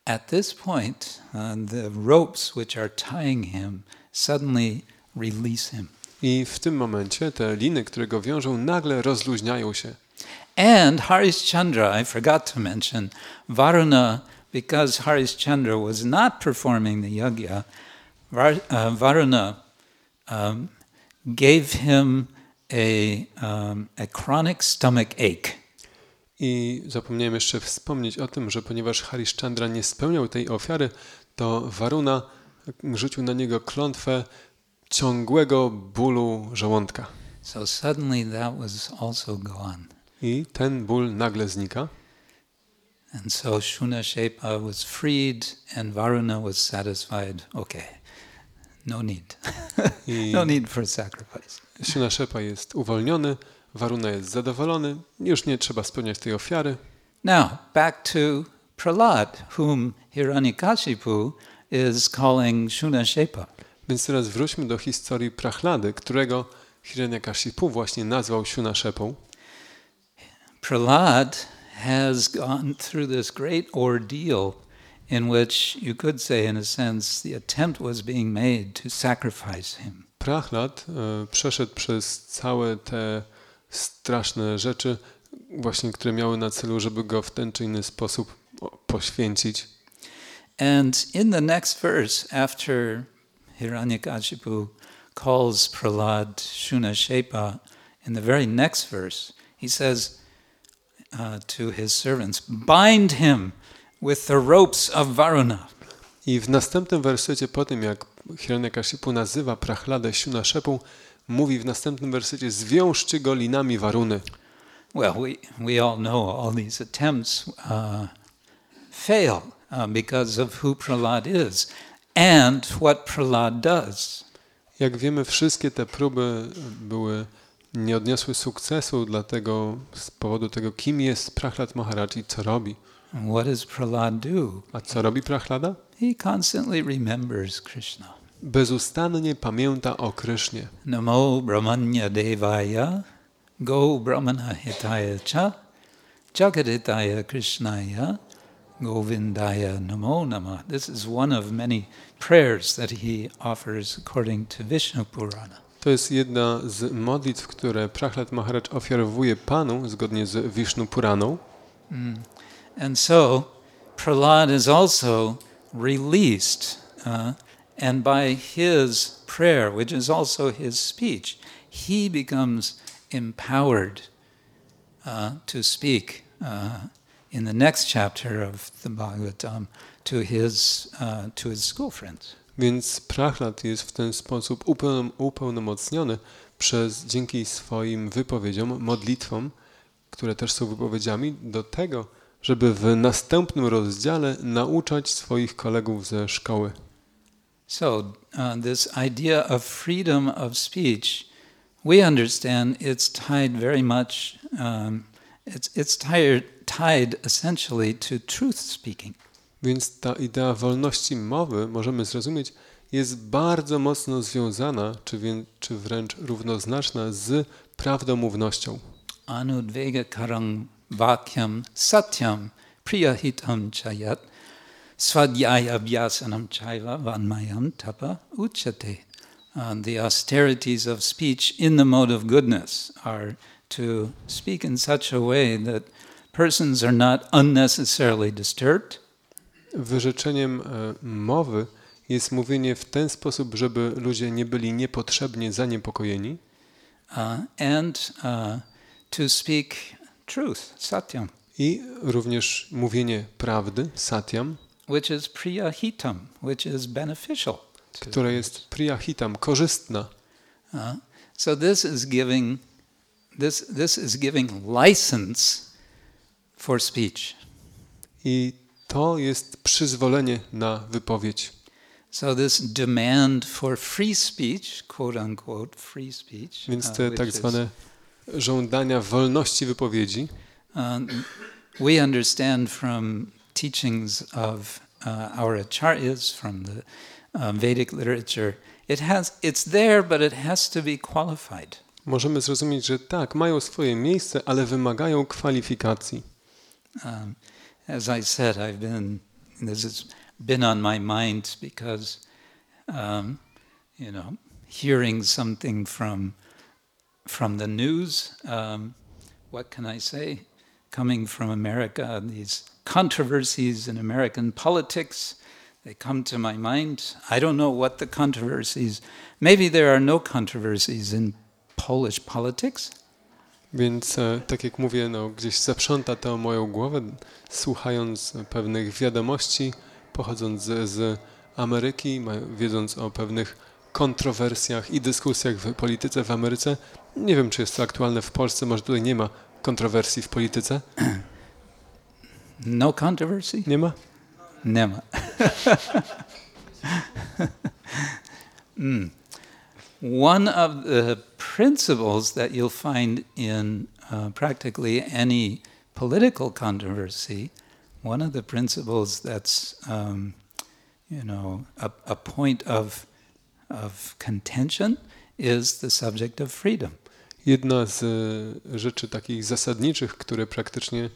At this point, uh, the ropes which are tying him suddenly release him. I w tym momencie te liny, które go wiążą, nagle rozluźniają się. And Harishchandra, I forgot to mention, Varuna, because Harishchandra was not performing the yajna, uh, Varuna um, gave him a, um, a chronic stomach ache. I zapomniałem jeszcze wspomnieć o tym, że ponieważ Harishchandra nie spełniał tej ofiary, to Varuna rzucił na niego klątwę ciągłego bólu żołądka. So suddenly that was also gone. I ten ból nagle znika. And so Shunashepa was freed and Varuna was satisfied. Okay, no need. <laughs> No need for sacrifice. Shunashepa jest uwolniony, Varuna jest zadowolony, już nie trzeba spełniać tej ofiary. Now, back to Prahlad, whom Hiranyakashipu is calling Shunashepa. Więc teraz wróćmy do historii Prachlady, którego Hiranyakashipu właśnie nazwał Shunashepą. Prahlad has gone through this great ordeal in which you could say, in a sense, the attempt was being made to sacrifice him. Prachlad e, przeszedł przez całe te straszne rzeczy, właśnie które miały na celu, żeby go w ten czy inny sposób poświęcić. And in the next verse, after Hiranyakashipu calls Prahlad Shunashepa, in the very next verse, he says uh, to his servants, Bind him with the ropes of Varuna. I w następnym wersecie, po tym jak Hiranyakashipu nazywa Prachladę Shunashepą, mówi w następnym wersecie, zwiążcie go linami Waruny. Well, we, we all know all these attempts uh, fail uh, because of who Prahlad is and what Prahlad does. Jak wiemy, wszystkie te próby były, nie odniosły sukcesu, dlatego z powodu tego, kim jest Prachlad Maharaj i co robi. And what does Prahlad do? A co robi Prachlada? He constantly remembers Krishna. Bezustannie pamięta o Krysznie. Namo Brahmanya Devaya, Go Brahmana Hitaya Cha, Jagaditaya Krishnaya, Govindaya Namo Nama. This is one of many prayers that he offers according to Vishnu Purana. To jest jedna z modlitw, które Prachlad Maharaj ofiarowuje Panu zgodnie z Vishnu Puraną. Mm. And so Prahlad is also released, uh, and by his prayer, which is also his speech, he becomes empowered uh, to speak uh, in the next chapter of the Bhagavatam to his, uh, to his school friends. Więc Prachlad jest w ten sposób upełnom- upełnomocniony przez, dzięki swoim wypowiedziom, modlitwom, które też są wypowiedziami, do tego, żeby w następnym rozdziale nauczać swoich kolegów ze szkoły. So, uh, this idea of freedom of speech, we understand it's tied very much, um, it's, it's tied, tied essentially to truth speaking. Więc ta idea wolności mowy, możemy zrozumieć, jest bardzo mocno związana, czy, wię- czy wręcz równoznaczna z prawdomównością. Anudvega karang vakyam satyam priyahitam chayat swadhyaya vyasanam chaiva vanmayam tapa uchate. The austerities of speech in the mode of goodness are to speak in such a way that persons are not unnecessarily disturbed, Wyrzeczeniem e, mowy jest mówienie w ten sposób, żeby ludzie nie byli niepotrzebnie zaniepokojeni uh, and uh, to speak truth, satyam, i również mówienie prawdy, satyam, which is priyahitam, which is beneficial. która jest priyahitam, korzystna. Uh, so this is giving this this is giving license for speech. I to jest przyzwolenie na wypowiedź. So this demand for free speech, quote unquote, free speech, Więc uh, te tak zwane żądania wolności wypowiedzi um, we understand from teachings of uh, our acharyas from the uh, Vedic literature. It has it's there, but it has to be qualified. Możemy zrozumieć, że tak, mają swoje miejsce, ale wymagają kwalifikacji. Um, as I said, I've been this has been on my mind because um, you know hearing something from from the news. Um, what can I say? Coming from America, these controversies in American politics. They come to my mind. I don't know what the controversies. Maybe there are no controversies in Polish politics. Więc e, tak jak mówię, no, gdzieś zaprząta to moją głowę, słuchając pewnych wiadomości, pochodząc z, z Ameryki, ma, wiedząc o pewnych kontrowersjach i dyskusjach w polityce w Ameryce. Nie wiem, czy jest to aktualne w Polsce, może tutaj nie ma kontrowersji w polityce. No controversy? Nie ma? Nema. <laughs> mm. One of the principles that you'll find in uh, practically any political controversy, one of the principles that's, um, you know, a, a point of, of contention is the subject of freedom. Jedna z e, rzeczy takich zasadniczych, które praktycznie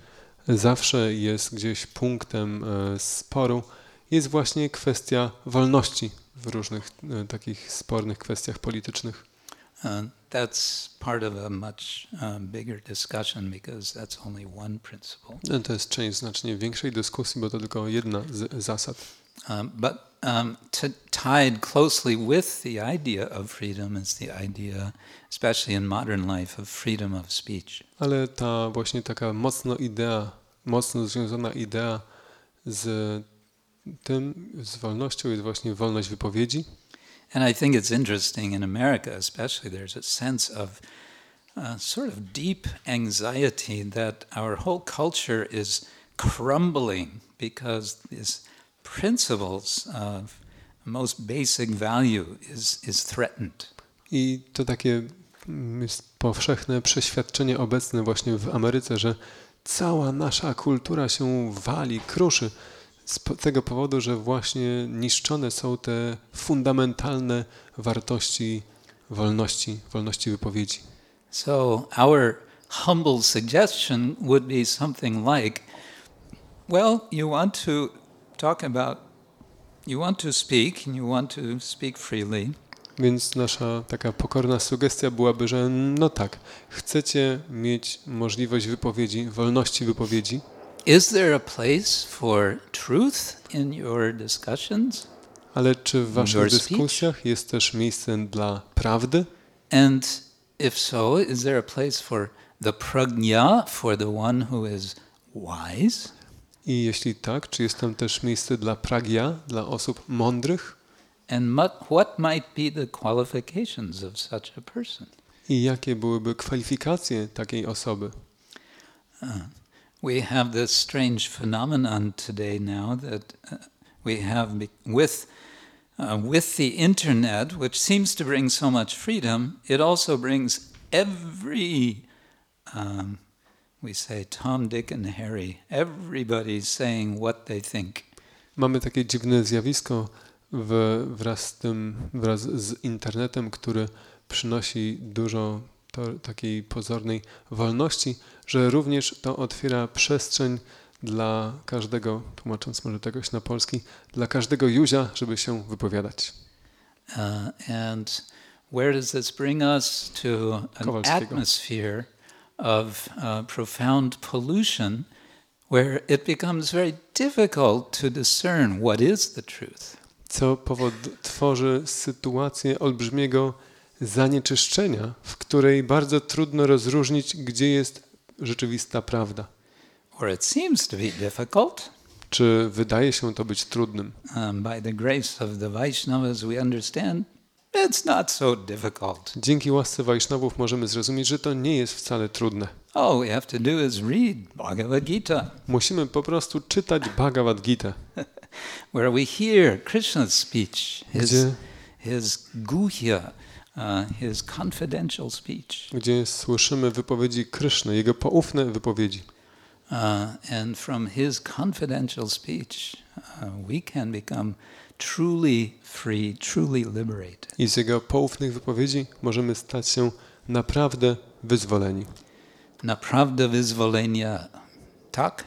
zawsze jest gdzieś punktem e, sporu, jest właśnie kwestia wolności w różnych e, takich spornych kwestiach politycznych. Uh, that's part of a much uh, bigger discussion because that's only one principle. No, To jest część znacznie większej dyskusji, bo to tylko jedna z zasad. Um, but um, tied closely with the idea of freedom is the idea, especially in modern life, of freedom of speech. Ale ta właśnie taka mocno idea, mocno związana idea z tym, z wolnością jest właśnie wolność wypowiedzi. And I think it's interesting in America, especially, there's a sense of uh, sort of deep anxiety that our whole culture is crumbling because these principles of most basic value is, is threatened. I to takie mm, jest powszechne przeświadczenie obecne właśnie w Ameryce, że cała nasza kultura się wali, kruszy z tego powodu, że właśnie niszczone są te fundamentalne wartości wolności, wolności wypowiedzi. So, our humble suggestion would be something like well, you want to talk about, you want to speak, and you want to speak freely. Więc nasza taka pokorna sugestia byłaby, że no tak, chcecie mieć możliwość wypowiedzi, wolności wypowiedzi, Is there a place for truth in your discussions? ale czy w waszych dyskusjach jest też miejsce dla prawdy? And if so, is there a place for the prajna, for the one who is wise? I jeśli tak, czy jest tam też miejsce dla pragya, dla osób mądrych? And what might be the qualifications of such a person? I jakie byłyby kwalifikacje takiej osoby? We have this strange phenomenon today now that uh, we have with uh, with the internet, which seems to bring so much freedom. It also brings every um, we say Tom, Dick, and Harry. Everybody's saying what they think. Mamy takie dziwne zjawisko w, wraz, z tym, wraz z internetem, który przynosi dużo to, takiej pozornej wolności, że również to otwiera przestrzeń dla każdego, tłumacząc może tegoś na polski, dla każdego Juzia, żeby się wypowiadać. Uh, and where does this bring us to an atmosphere of uh, profound pollution where it becomes very difficult to discern what is the truth? co powod tworzy sytuację olbrzymiego zanieczyszczenia, w której bardzo trudno rozróżnić, gdzie jest rzeczywista prawda. Or it seems to be difficult. Czy wydaje się to być trudnym? Um, by the grace of the Vaishnavas, we understand it's not so difficult. Dzięki łasce Wajsznawów możemy zrozumieć, że to nie jest wcale trudne. All we have to do is read Bhagavad Gita, Musimy po prostu czytać Bhagavad Gita, <laughs> where we hear Krishna's speech, his, gdzie, his guhya, uh, his confidential speech. gdzie słyszymy wypowiedzi Kryszny, jego poufne wypowiedzi. Uh, and from his confidential speech, uh, we can become truly free, truly liberated. I z jego poufnych wypowiedzi możemy stać się naprawdę wyzwoleni. Naprawdę wyzwolenia. Tak?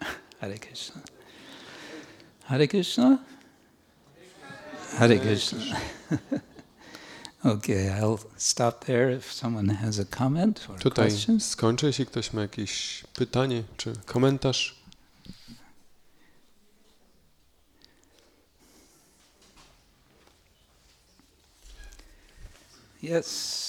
<laughs> Hare Krishna. Hare Krishna? Hare Krishna. okay, I'll stop there if someone has a comment or Tutaj questions. skończę, jeśli ktoś ma jakieś pytanie czy komentarz. Yes.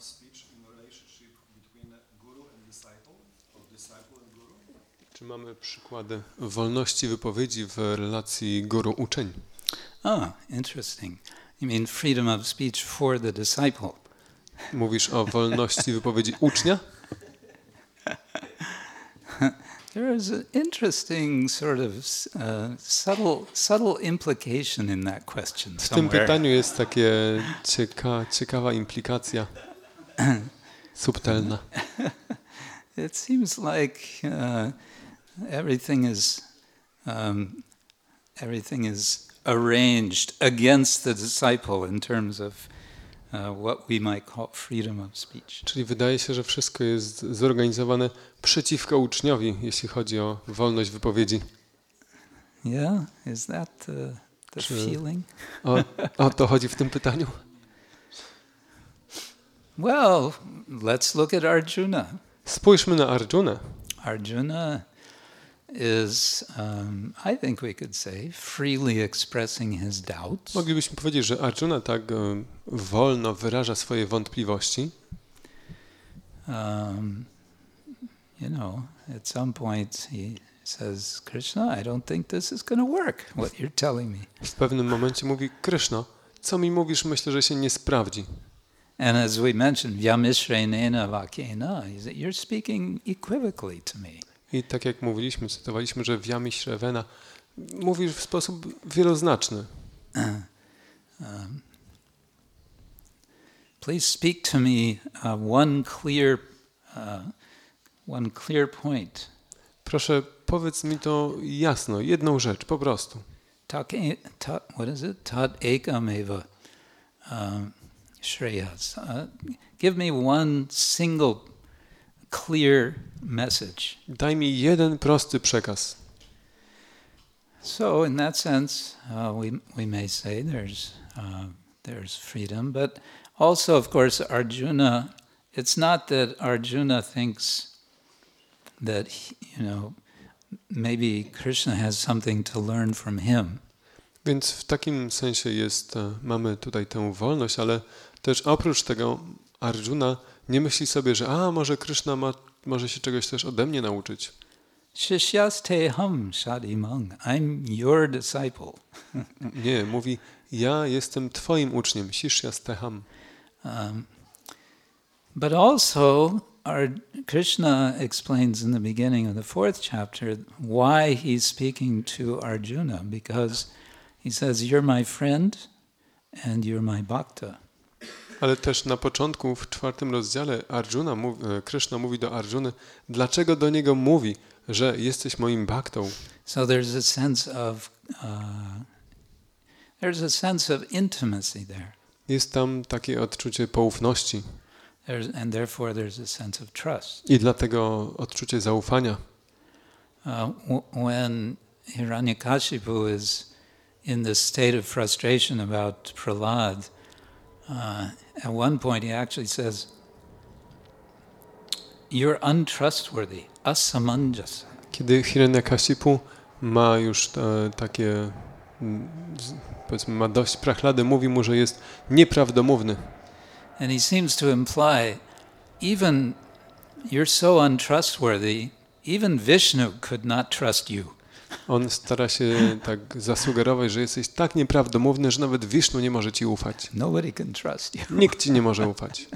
of speech in relationship between guru and disciple, or disciple and guru? Czy mamy przykłady wolności wypowiedzi w relacji guru-uczeń? Oh, interesting. You mean freedom of speech for the disciple? Mówisz o wolności wypowiedzi ucznia? <laughs> There is an interesting sort of uh, subtle, subtle implication in that question W tym pytaniu jest takie cieka, ciekawa implikacja, <laughs> subtelna. It seems like uh, everything is um, everything is arranged against the disciple in terms of uh, what we might call freedom of speech. Czyli wydaje się, że wszystko jest zorganizowane przeciwko uczniowi, jeśli chodzi o wolność wypowiedzi. Yeah, is that the, the Sure. feeling? O, o to chodzi w tym pytaniu? Well, let's look at Arjuna. Spójrzmy na Arjunę. Arjuna is, um, I think we could say, freely expressing his doubts. Moglibyśmy powiedzieć, że Arjuna tak e, wolno wyraża swoje wątpliwości. Um, you know, at some point he says, Krishna, I don't think this is going to work, what you're telling me. W pewnym momencie mówi, Kryszno, co mi mówisz, myślę, że się nie sprawdzi. And as we mentioned, Vyamishrenena Vakena, you're speaking equivocally to me. I tak jak mówiliśmy, cytowaliśmy, że Wiami Śrewena mówisz w sposób wieloznaczny. <clears throat> Um, please speak to me uh, one clear, uh, one clear point. Proszę, powiedz mi to jasno, jedną rzecz, po prostu. Tak, e- ta, what is it? Tat ekameva um, shreyas. Uh, give me one single clear message. Daj mi jeden prosty przekaz. So, in that sense, uh, we we may say there's uh, there's freedom, but also, of course, Arjuna. It's not that Arjuna thinks that he, you know maybe Krishna has something to learn from him. Więc w takim sensie jest, e, mamy tutaj tę wolność, ale też oprócz tego Arjuna nie myśli sobie, że a może Kryszna ma, może się czegoś też ode mnie nauczyć. Shishyaste hum shadimang. I'm your disciple. <laughs> Nie, mówi ja jestem twoim uczniem, Sishyasteham. Um, but also, our Krishna explains in the beginning of the fourth chapter why he's speaking to Arjuna because he says, "You're my friend, and you're my bhakta." Ale też na początku, w czwartym rozdziale, Arjuna, e, Krishna mówi do Arjuny, dlaczego do niego mówi, że jesteś moim baktą. So there's a sense of uh, there's a sense of intimacy there, Jest tam takie odczucie poufności there's, and therefore there's a sense of trust. i dlatego odczucie zaufania. Uh, when Hiranyakashipu is in this state of frustration about Prahlad, uh, at one point he actually says, You're untrustworthy, asamanjasa. Kiedy Hiranyakasipu ma już e, takie, powiedzmy, ma dość prachlady, mówi mu, że jest nieprawdomówny. And he seems to imply, even you're so untrustworthy, even Vishnu could not trust you. On stara się tak zasugerować, że jesteś tak nieprawdomówny, że nawet Wisznu nie może ci ufać. Nobody can trust you. Nikt ci nie może ufać. <laughs>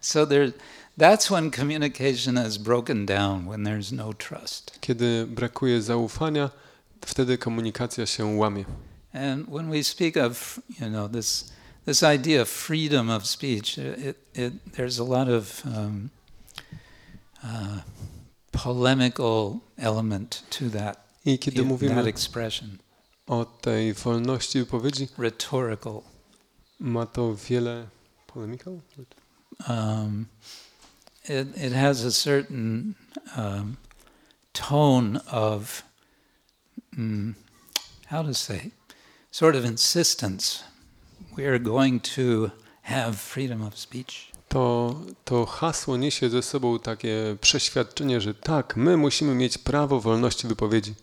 So there, that's when communication is broken down, when there's no trust. Kiedy brakuje zaufania, wtedy komunikacja się łamie. And when we speak of, you know, this this idea of freedom of speech, it, it, there's a lot of um, uh, polemical element to that, I kiedy mówimy o tej wolności wypowiedzi, rhetorical. ma to wiele polemical? Um, it, it has a certain um, tone of, mm, how to say, sort of insistence. We are going to have freedom of speech. To, to hasło niesie ze sobą takie przeświadczenie, że tak, my musimy mieć prawo wolności wypowiedzi.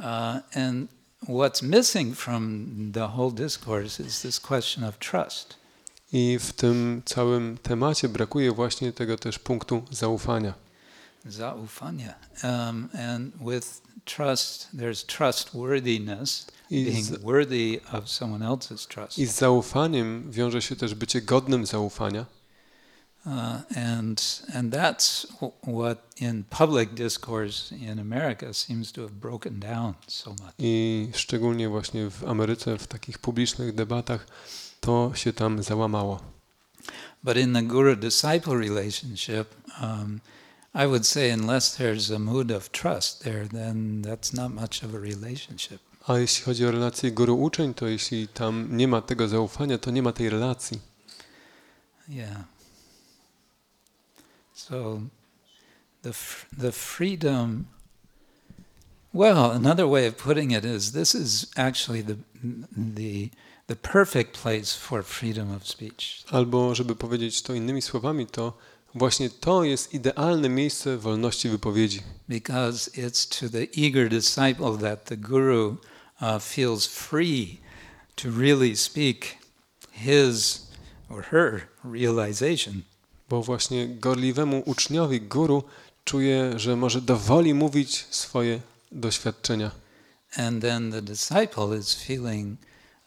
Uh, and what's missing from the whole discourse is this question of trust. I w tym całym temacie brakuje właśnie tego też punktu zaufania. Zaufanya. Um, and with trust, there's trustworthiness, I being z, worthy of someone else's trust. I z zaufaniem wiąże się też bycie godnym zaufania. Uh, and and that's wh- what in public discourse in America seems to have broken down so much. I szczególnie właśnie w Ameryce, w takich publicznych debatach, to się tam załamało. But in the guru-disciple relationship, um, I would say unless there's a mood of trust there, then that's not much of a relationship. A jeśli chodzi o relację guru-uczeń, to jeśli tam nie ma tego zaufania, to nie ma tej relacji. Yeah. So the the freedom. Well, another way of putting it is this is actually the the the perfect place for freedom of speech. Albo, żeby powiedzieć to innymi słowami, to właśnie to jest idealne miejsce wolności wypowiedzi. because it's to the eager disciple that the guru uh, feels free to really speak his or her realization. Bo właśnie gorliwemu uczniowi guru czuje, że może dowoli mówić swoje doświadczenia. And then the disciple is feeling,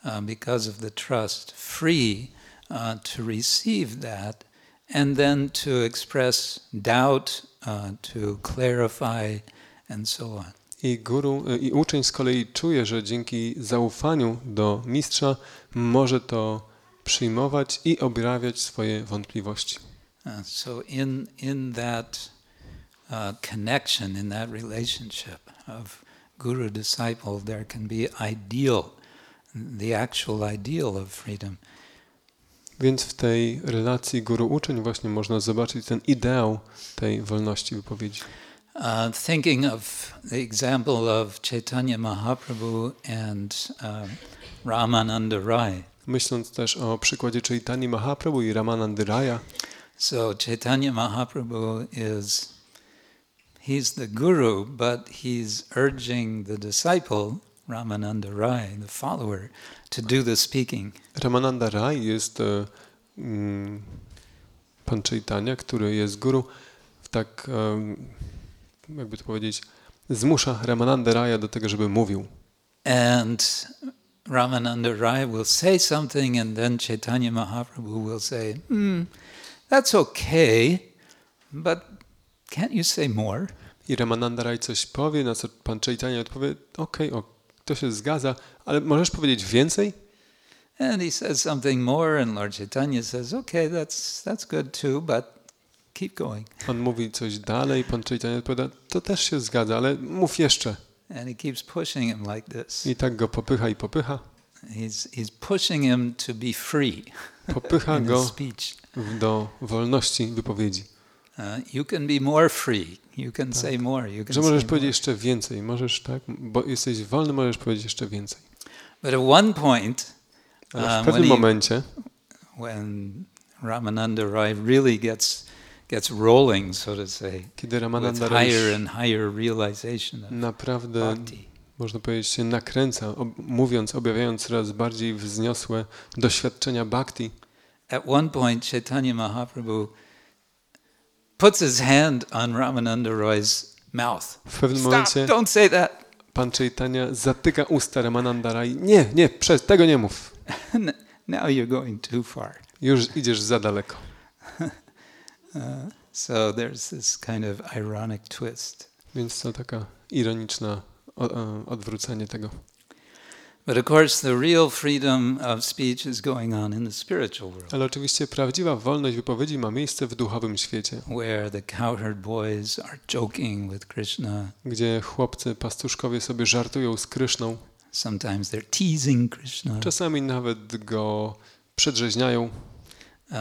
uh, because of the trust, free uh, to receive that and then to express doubt, uh, to clarify, and so on. I guru, i uczeń z kolei czuje, że dzięki zaufaniu do mistrza może to przyjmować i objawiać swoje wątpliwości. Uh, so in in that uh, connection, in that relationship of guru disciple, there can be ideal, the actual ideal of freedom. Więc w tej relacji guru-uczeń właśnie można zobaczyć ten ideał tej wolności wypowiedzi. Uh, thinking of the example of Chaitanya Mahaprabhu and um, Ramananda Rai. Myśląc też o przykładzie Chaitanya Mahaprabhu i Ramananda Raya, So Chaitanya Mahaprabhu is he's the guru, but he's urging the disciple Ramananda Rai, the follower, to do the speaking. Ramananda Rai jest e, mm, pan Chaitanya, który jest guru, tak, em, jakby to powiedzieć, zmusza Ramananda Raya do tego, żeby mówił. And Ramananda Rai will say something, and then Chaitanya Mahaprabhu will say, hmm, That's okay, but can't you say more? I Ramananda Rai coś powie, na co pan Chaitanya odpowie, okej, o, to się zgadza, ale możesz powiedzieć więcej? And he says something more, and Lord Chaitanya says, Okay, that's, that's good too, but keep going. On mówi coś dalej, pan Chaitanya odpowiada, to też się zgadza, ale mów jeszcze. And he keeps pushing him like this. I tak go popycha i popycha. He's, he's pushing him to be free <laughs> Popycha go do wolności wypowiedzi. Uh, you can be more free. You can say more. You can Że możesz powiedzieć more. jeszcze więcej, możesz tak, bo jesteś wolny, możesz powiedzieć jeszcze więcej. But at one point, Ale w Um, pewnym when he- momencie, when Ramananda Rai really gets gets rolling, so to say, kiedy with Ramananda Rai higher and higher realization of naprawdę, bhakti, można powiedzieć, się nakręca, ob, mówiąc, objawiając coraz bardziej wzniosłe doświadczenia bhakti. at one point Chaitanya Mahaprabhu puts his hand on Ramananda Roy's mouth. W pewnym Stop! momencie Don't say that. pan Chaitanya zatyka usta Ramananda Rai. Nie, nie, przez tego nie mów. <laughs> now you're going too far. Już idziesz za daleko. <laughs> Uh, so there's this kind of ironic twist. Więc to taka ironiczna odwrócenie tego. But of course, the real freedom of speech is going on in the spiritual world, Ale oczywiście prawdziwa wolność wypowiedzi ma miejsce w duchowym świecie, where the cowherd boys are joking with Krishna. gdzie chłopcy pastuszkowie sobie żartują z Kryszną. Sometimes they're teasing Krishna. Czasami nawet go przedrzeźniają. Uh,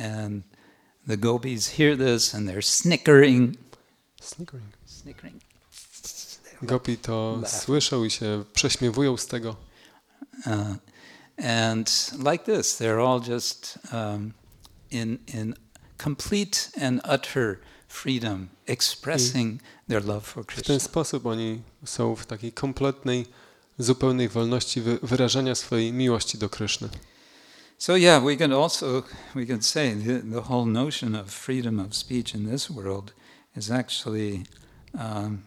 and the gopis hear this and they're snickering. Snickering. Snickering. Gopi to słyszą i się prześmiewują z tego. Uh, and like this, they're all just um, in, in complete and utter freedom, expressing their love for W ten Krishna. sposób oni są w takiej kompletnej, zupełnej wolności wy- wyrażania swojej miłości do Kryszny. So yeah, we can also we can say the, the whole notion of freedom of speech in this world is actually um,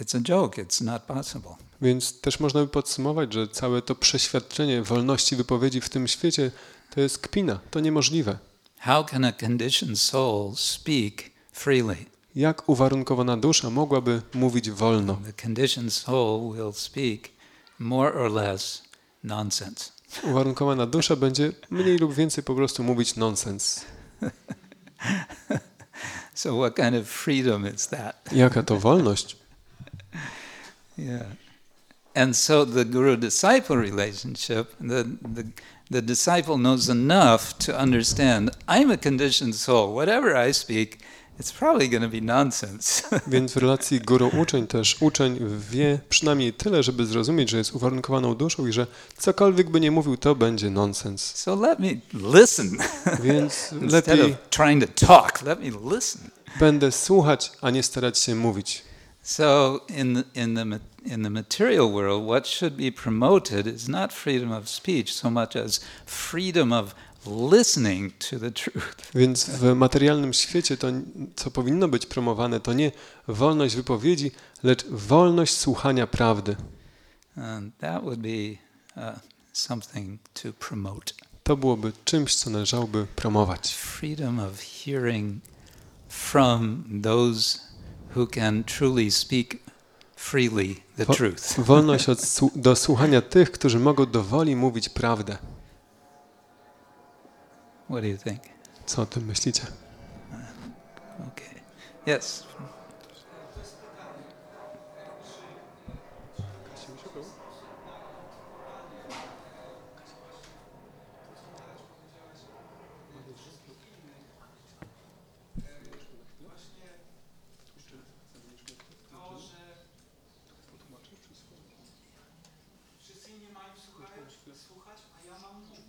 it's a joke. It's not possible. Więc też można by podsumować, że całe to przeświadczenie wolności wypowiedzi w tym świecie to jest kpina, to niemożliwe. How can a conditioned soul speak freely? Jak uwarunkowana dusza mogłaby mówić wolno? The conditioned soul will speak more or less nonsense. Uwarunkowana dusza będzie mniej lub więcej po prostu mówić nonsens. <laughs> So what kind of freedom is that? Jaka to wolność? Yeah. And so the guru disciple relationship, the, the, the disciple knows enough to understand I'm a conditioned soul. Whatever I speak, it's probably going to be nonsense. <laughs> Więc w relacji guru-uczeń też uczeń wie przynajmniej tyle, żeby zrozumieć, że jest uwarunkowaną duszą i że cokolwiek by nie mówił, to będzie nonsens. so let me listen. Więc <laughs> Instead lepiej of trying to talk, let me listen. będę słuchać, a nie starać się mówić. So in in the in the material world, what should be promoted is not freedom of speech so much as freedom of listening to the truth. <laughs> Więc w materialnym świecie to, co powinno być promowane, to nie wolność wypowiedzi, lecz wolność słuchania prawdy. And that would be uh, something to promote. To byłoby czymś, co należałoby promować. Freedom of hearing from those who can truly speak freely the truth. <laughs> Wolność od, do słuchania tych, którzy mogą do woli mówić prawdę. What do you think? Co o tym myślicie? Okay. Yes. Wszyscy nie mają słuchać, słuchać, a ja mam mówić.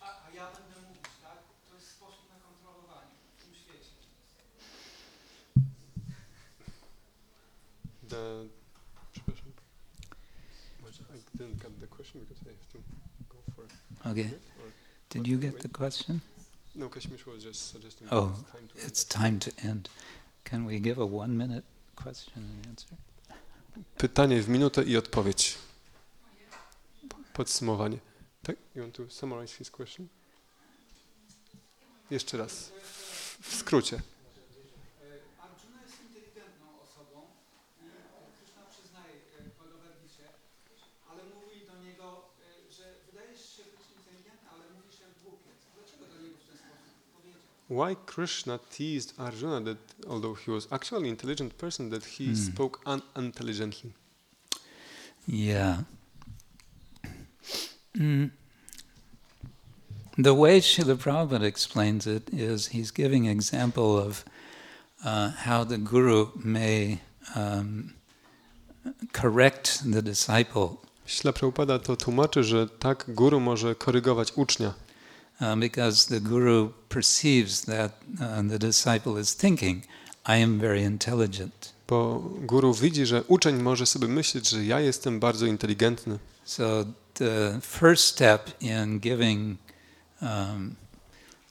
A, a ja będę mówić, tak? To jest sposób na kontrolowanie w tym świecie. The, przepraszam. I didn't get the question because I have to go for it. Okay. Did you get the question? No, Kashmir was just suggesting Oh, it's time to It's time to end. Can we give a one minute question and answer? Pytanie w minutę i odpowiedź. Podsumowanie. Tak? You want to summarize his question? Jeszcze raz. W skrócie. Why Krishna teased Arjuna that although he was actually an intelligent person, that he Hmm. spoke unintelligently? Yeah. Mm. The way Srila Prabhupada explains it is he's giving example of uh, how the guru may um, correct the disciple Śla Prabhupada to tłumaczy, że tak guru może korygować ucznia, uh, because the guru perceives that uh, the disciple is thinking, I am very intelligent. bo guru widzi, że uczeń może sobie myśleć, że ja jestem bardzo inteligentny. So the first step in giving um,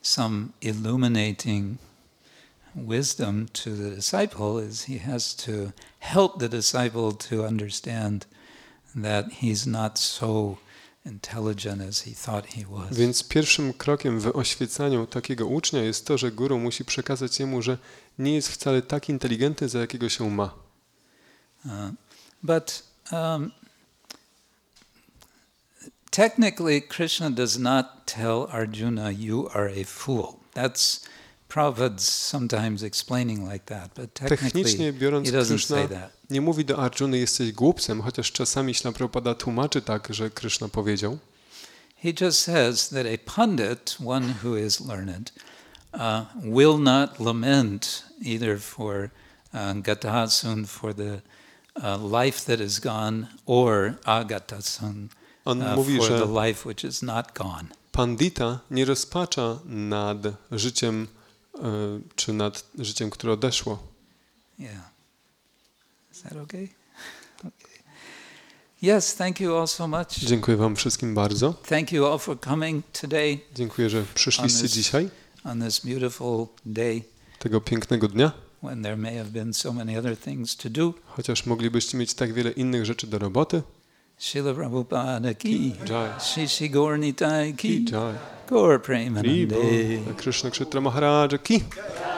some illuminating wisdom to the disciple is he has to help the disciple to understand that he's not so intelligent as he thought he was. Więc pierwszym krokiem w oświecaniu takiego ucznia jest to, że guru musi przekazać jemu, że nie jest wcale tak inteligentny, za jakiego się ma. Uh, but um, technically, Krishna does not tell Arjuna, "You are a fool." That's Prabhupada's sometimes explaining like that, but technically, Technicznie biorąc, Krishna nie mówi do Arjuny, jesteś głupcem, chociaż czasami Śla Prabhupada tłumaczy tak, że Krishna powiedział. He just says that a pundit, one who is learned, uh, will not lament either for uh, gatasun, for the uh, life that is gone, or agatasun, On uh, mówi, for że the life which is not gone. pandita nie rozpacza nad życiem, czy nad życiem, które odeszło. Yeah. Is that okay? <laughs> Okay. Yes, thank you all so much. Dziękuję Wam wszystkim bardzo. Thank you all for coming today Dziękuję, że przyszliście this- dzisiaj, on this beautiful day tego pięknego dnia, when there may have been so many other things to do. chociaż moglibyście mieć tak wiele innych rzeczy do roboty. Srila Prabhupada ki jai. Shishi Gornitai ki jai. Gaur Premanande. Krishna Kshitra Maharaj ki jai.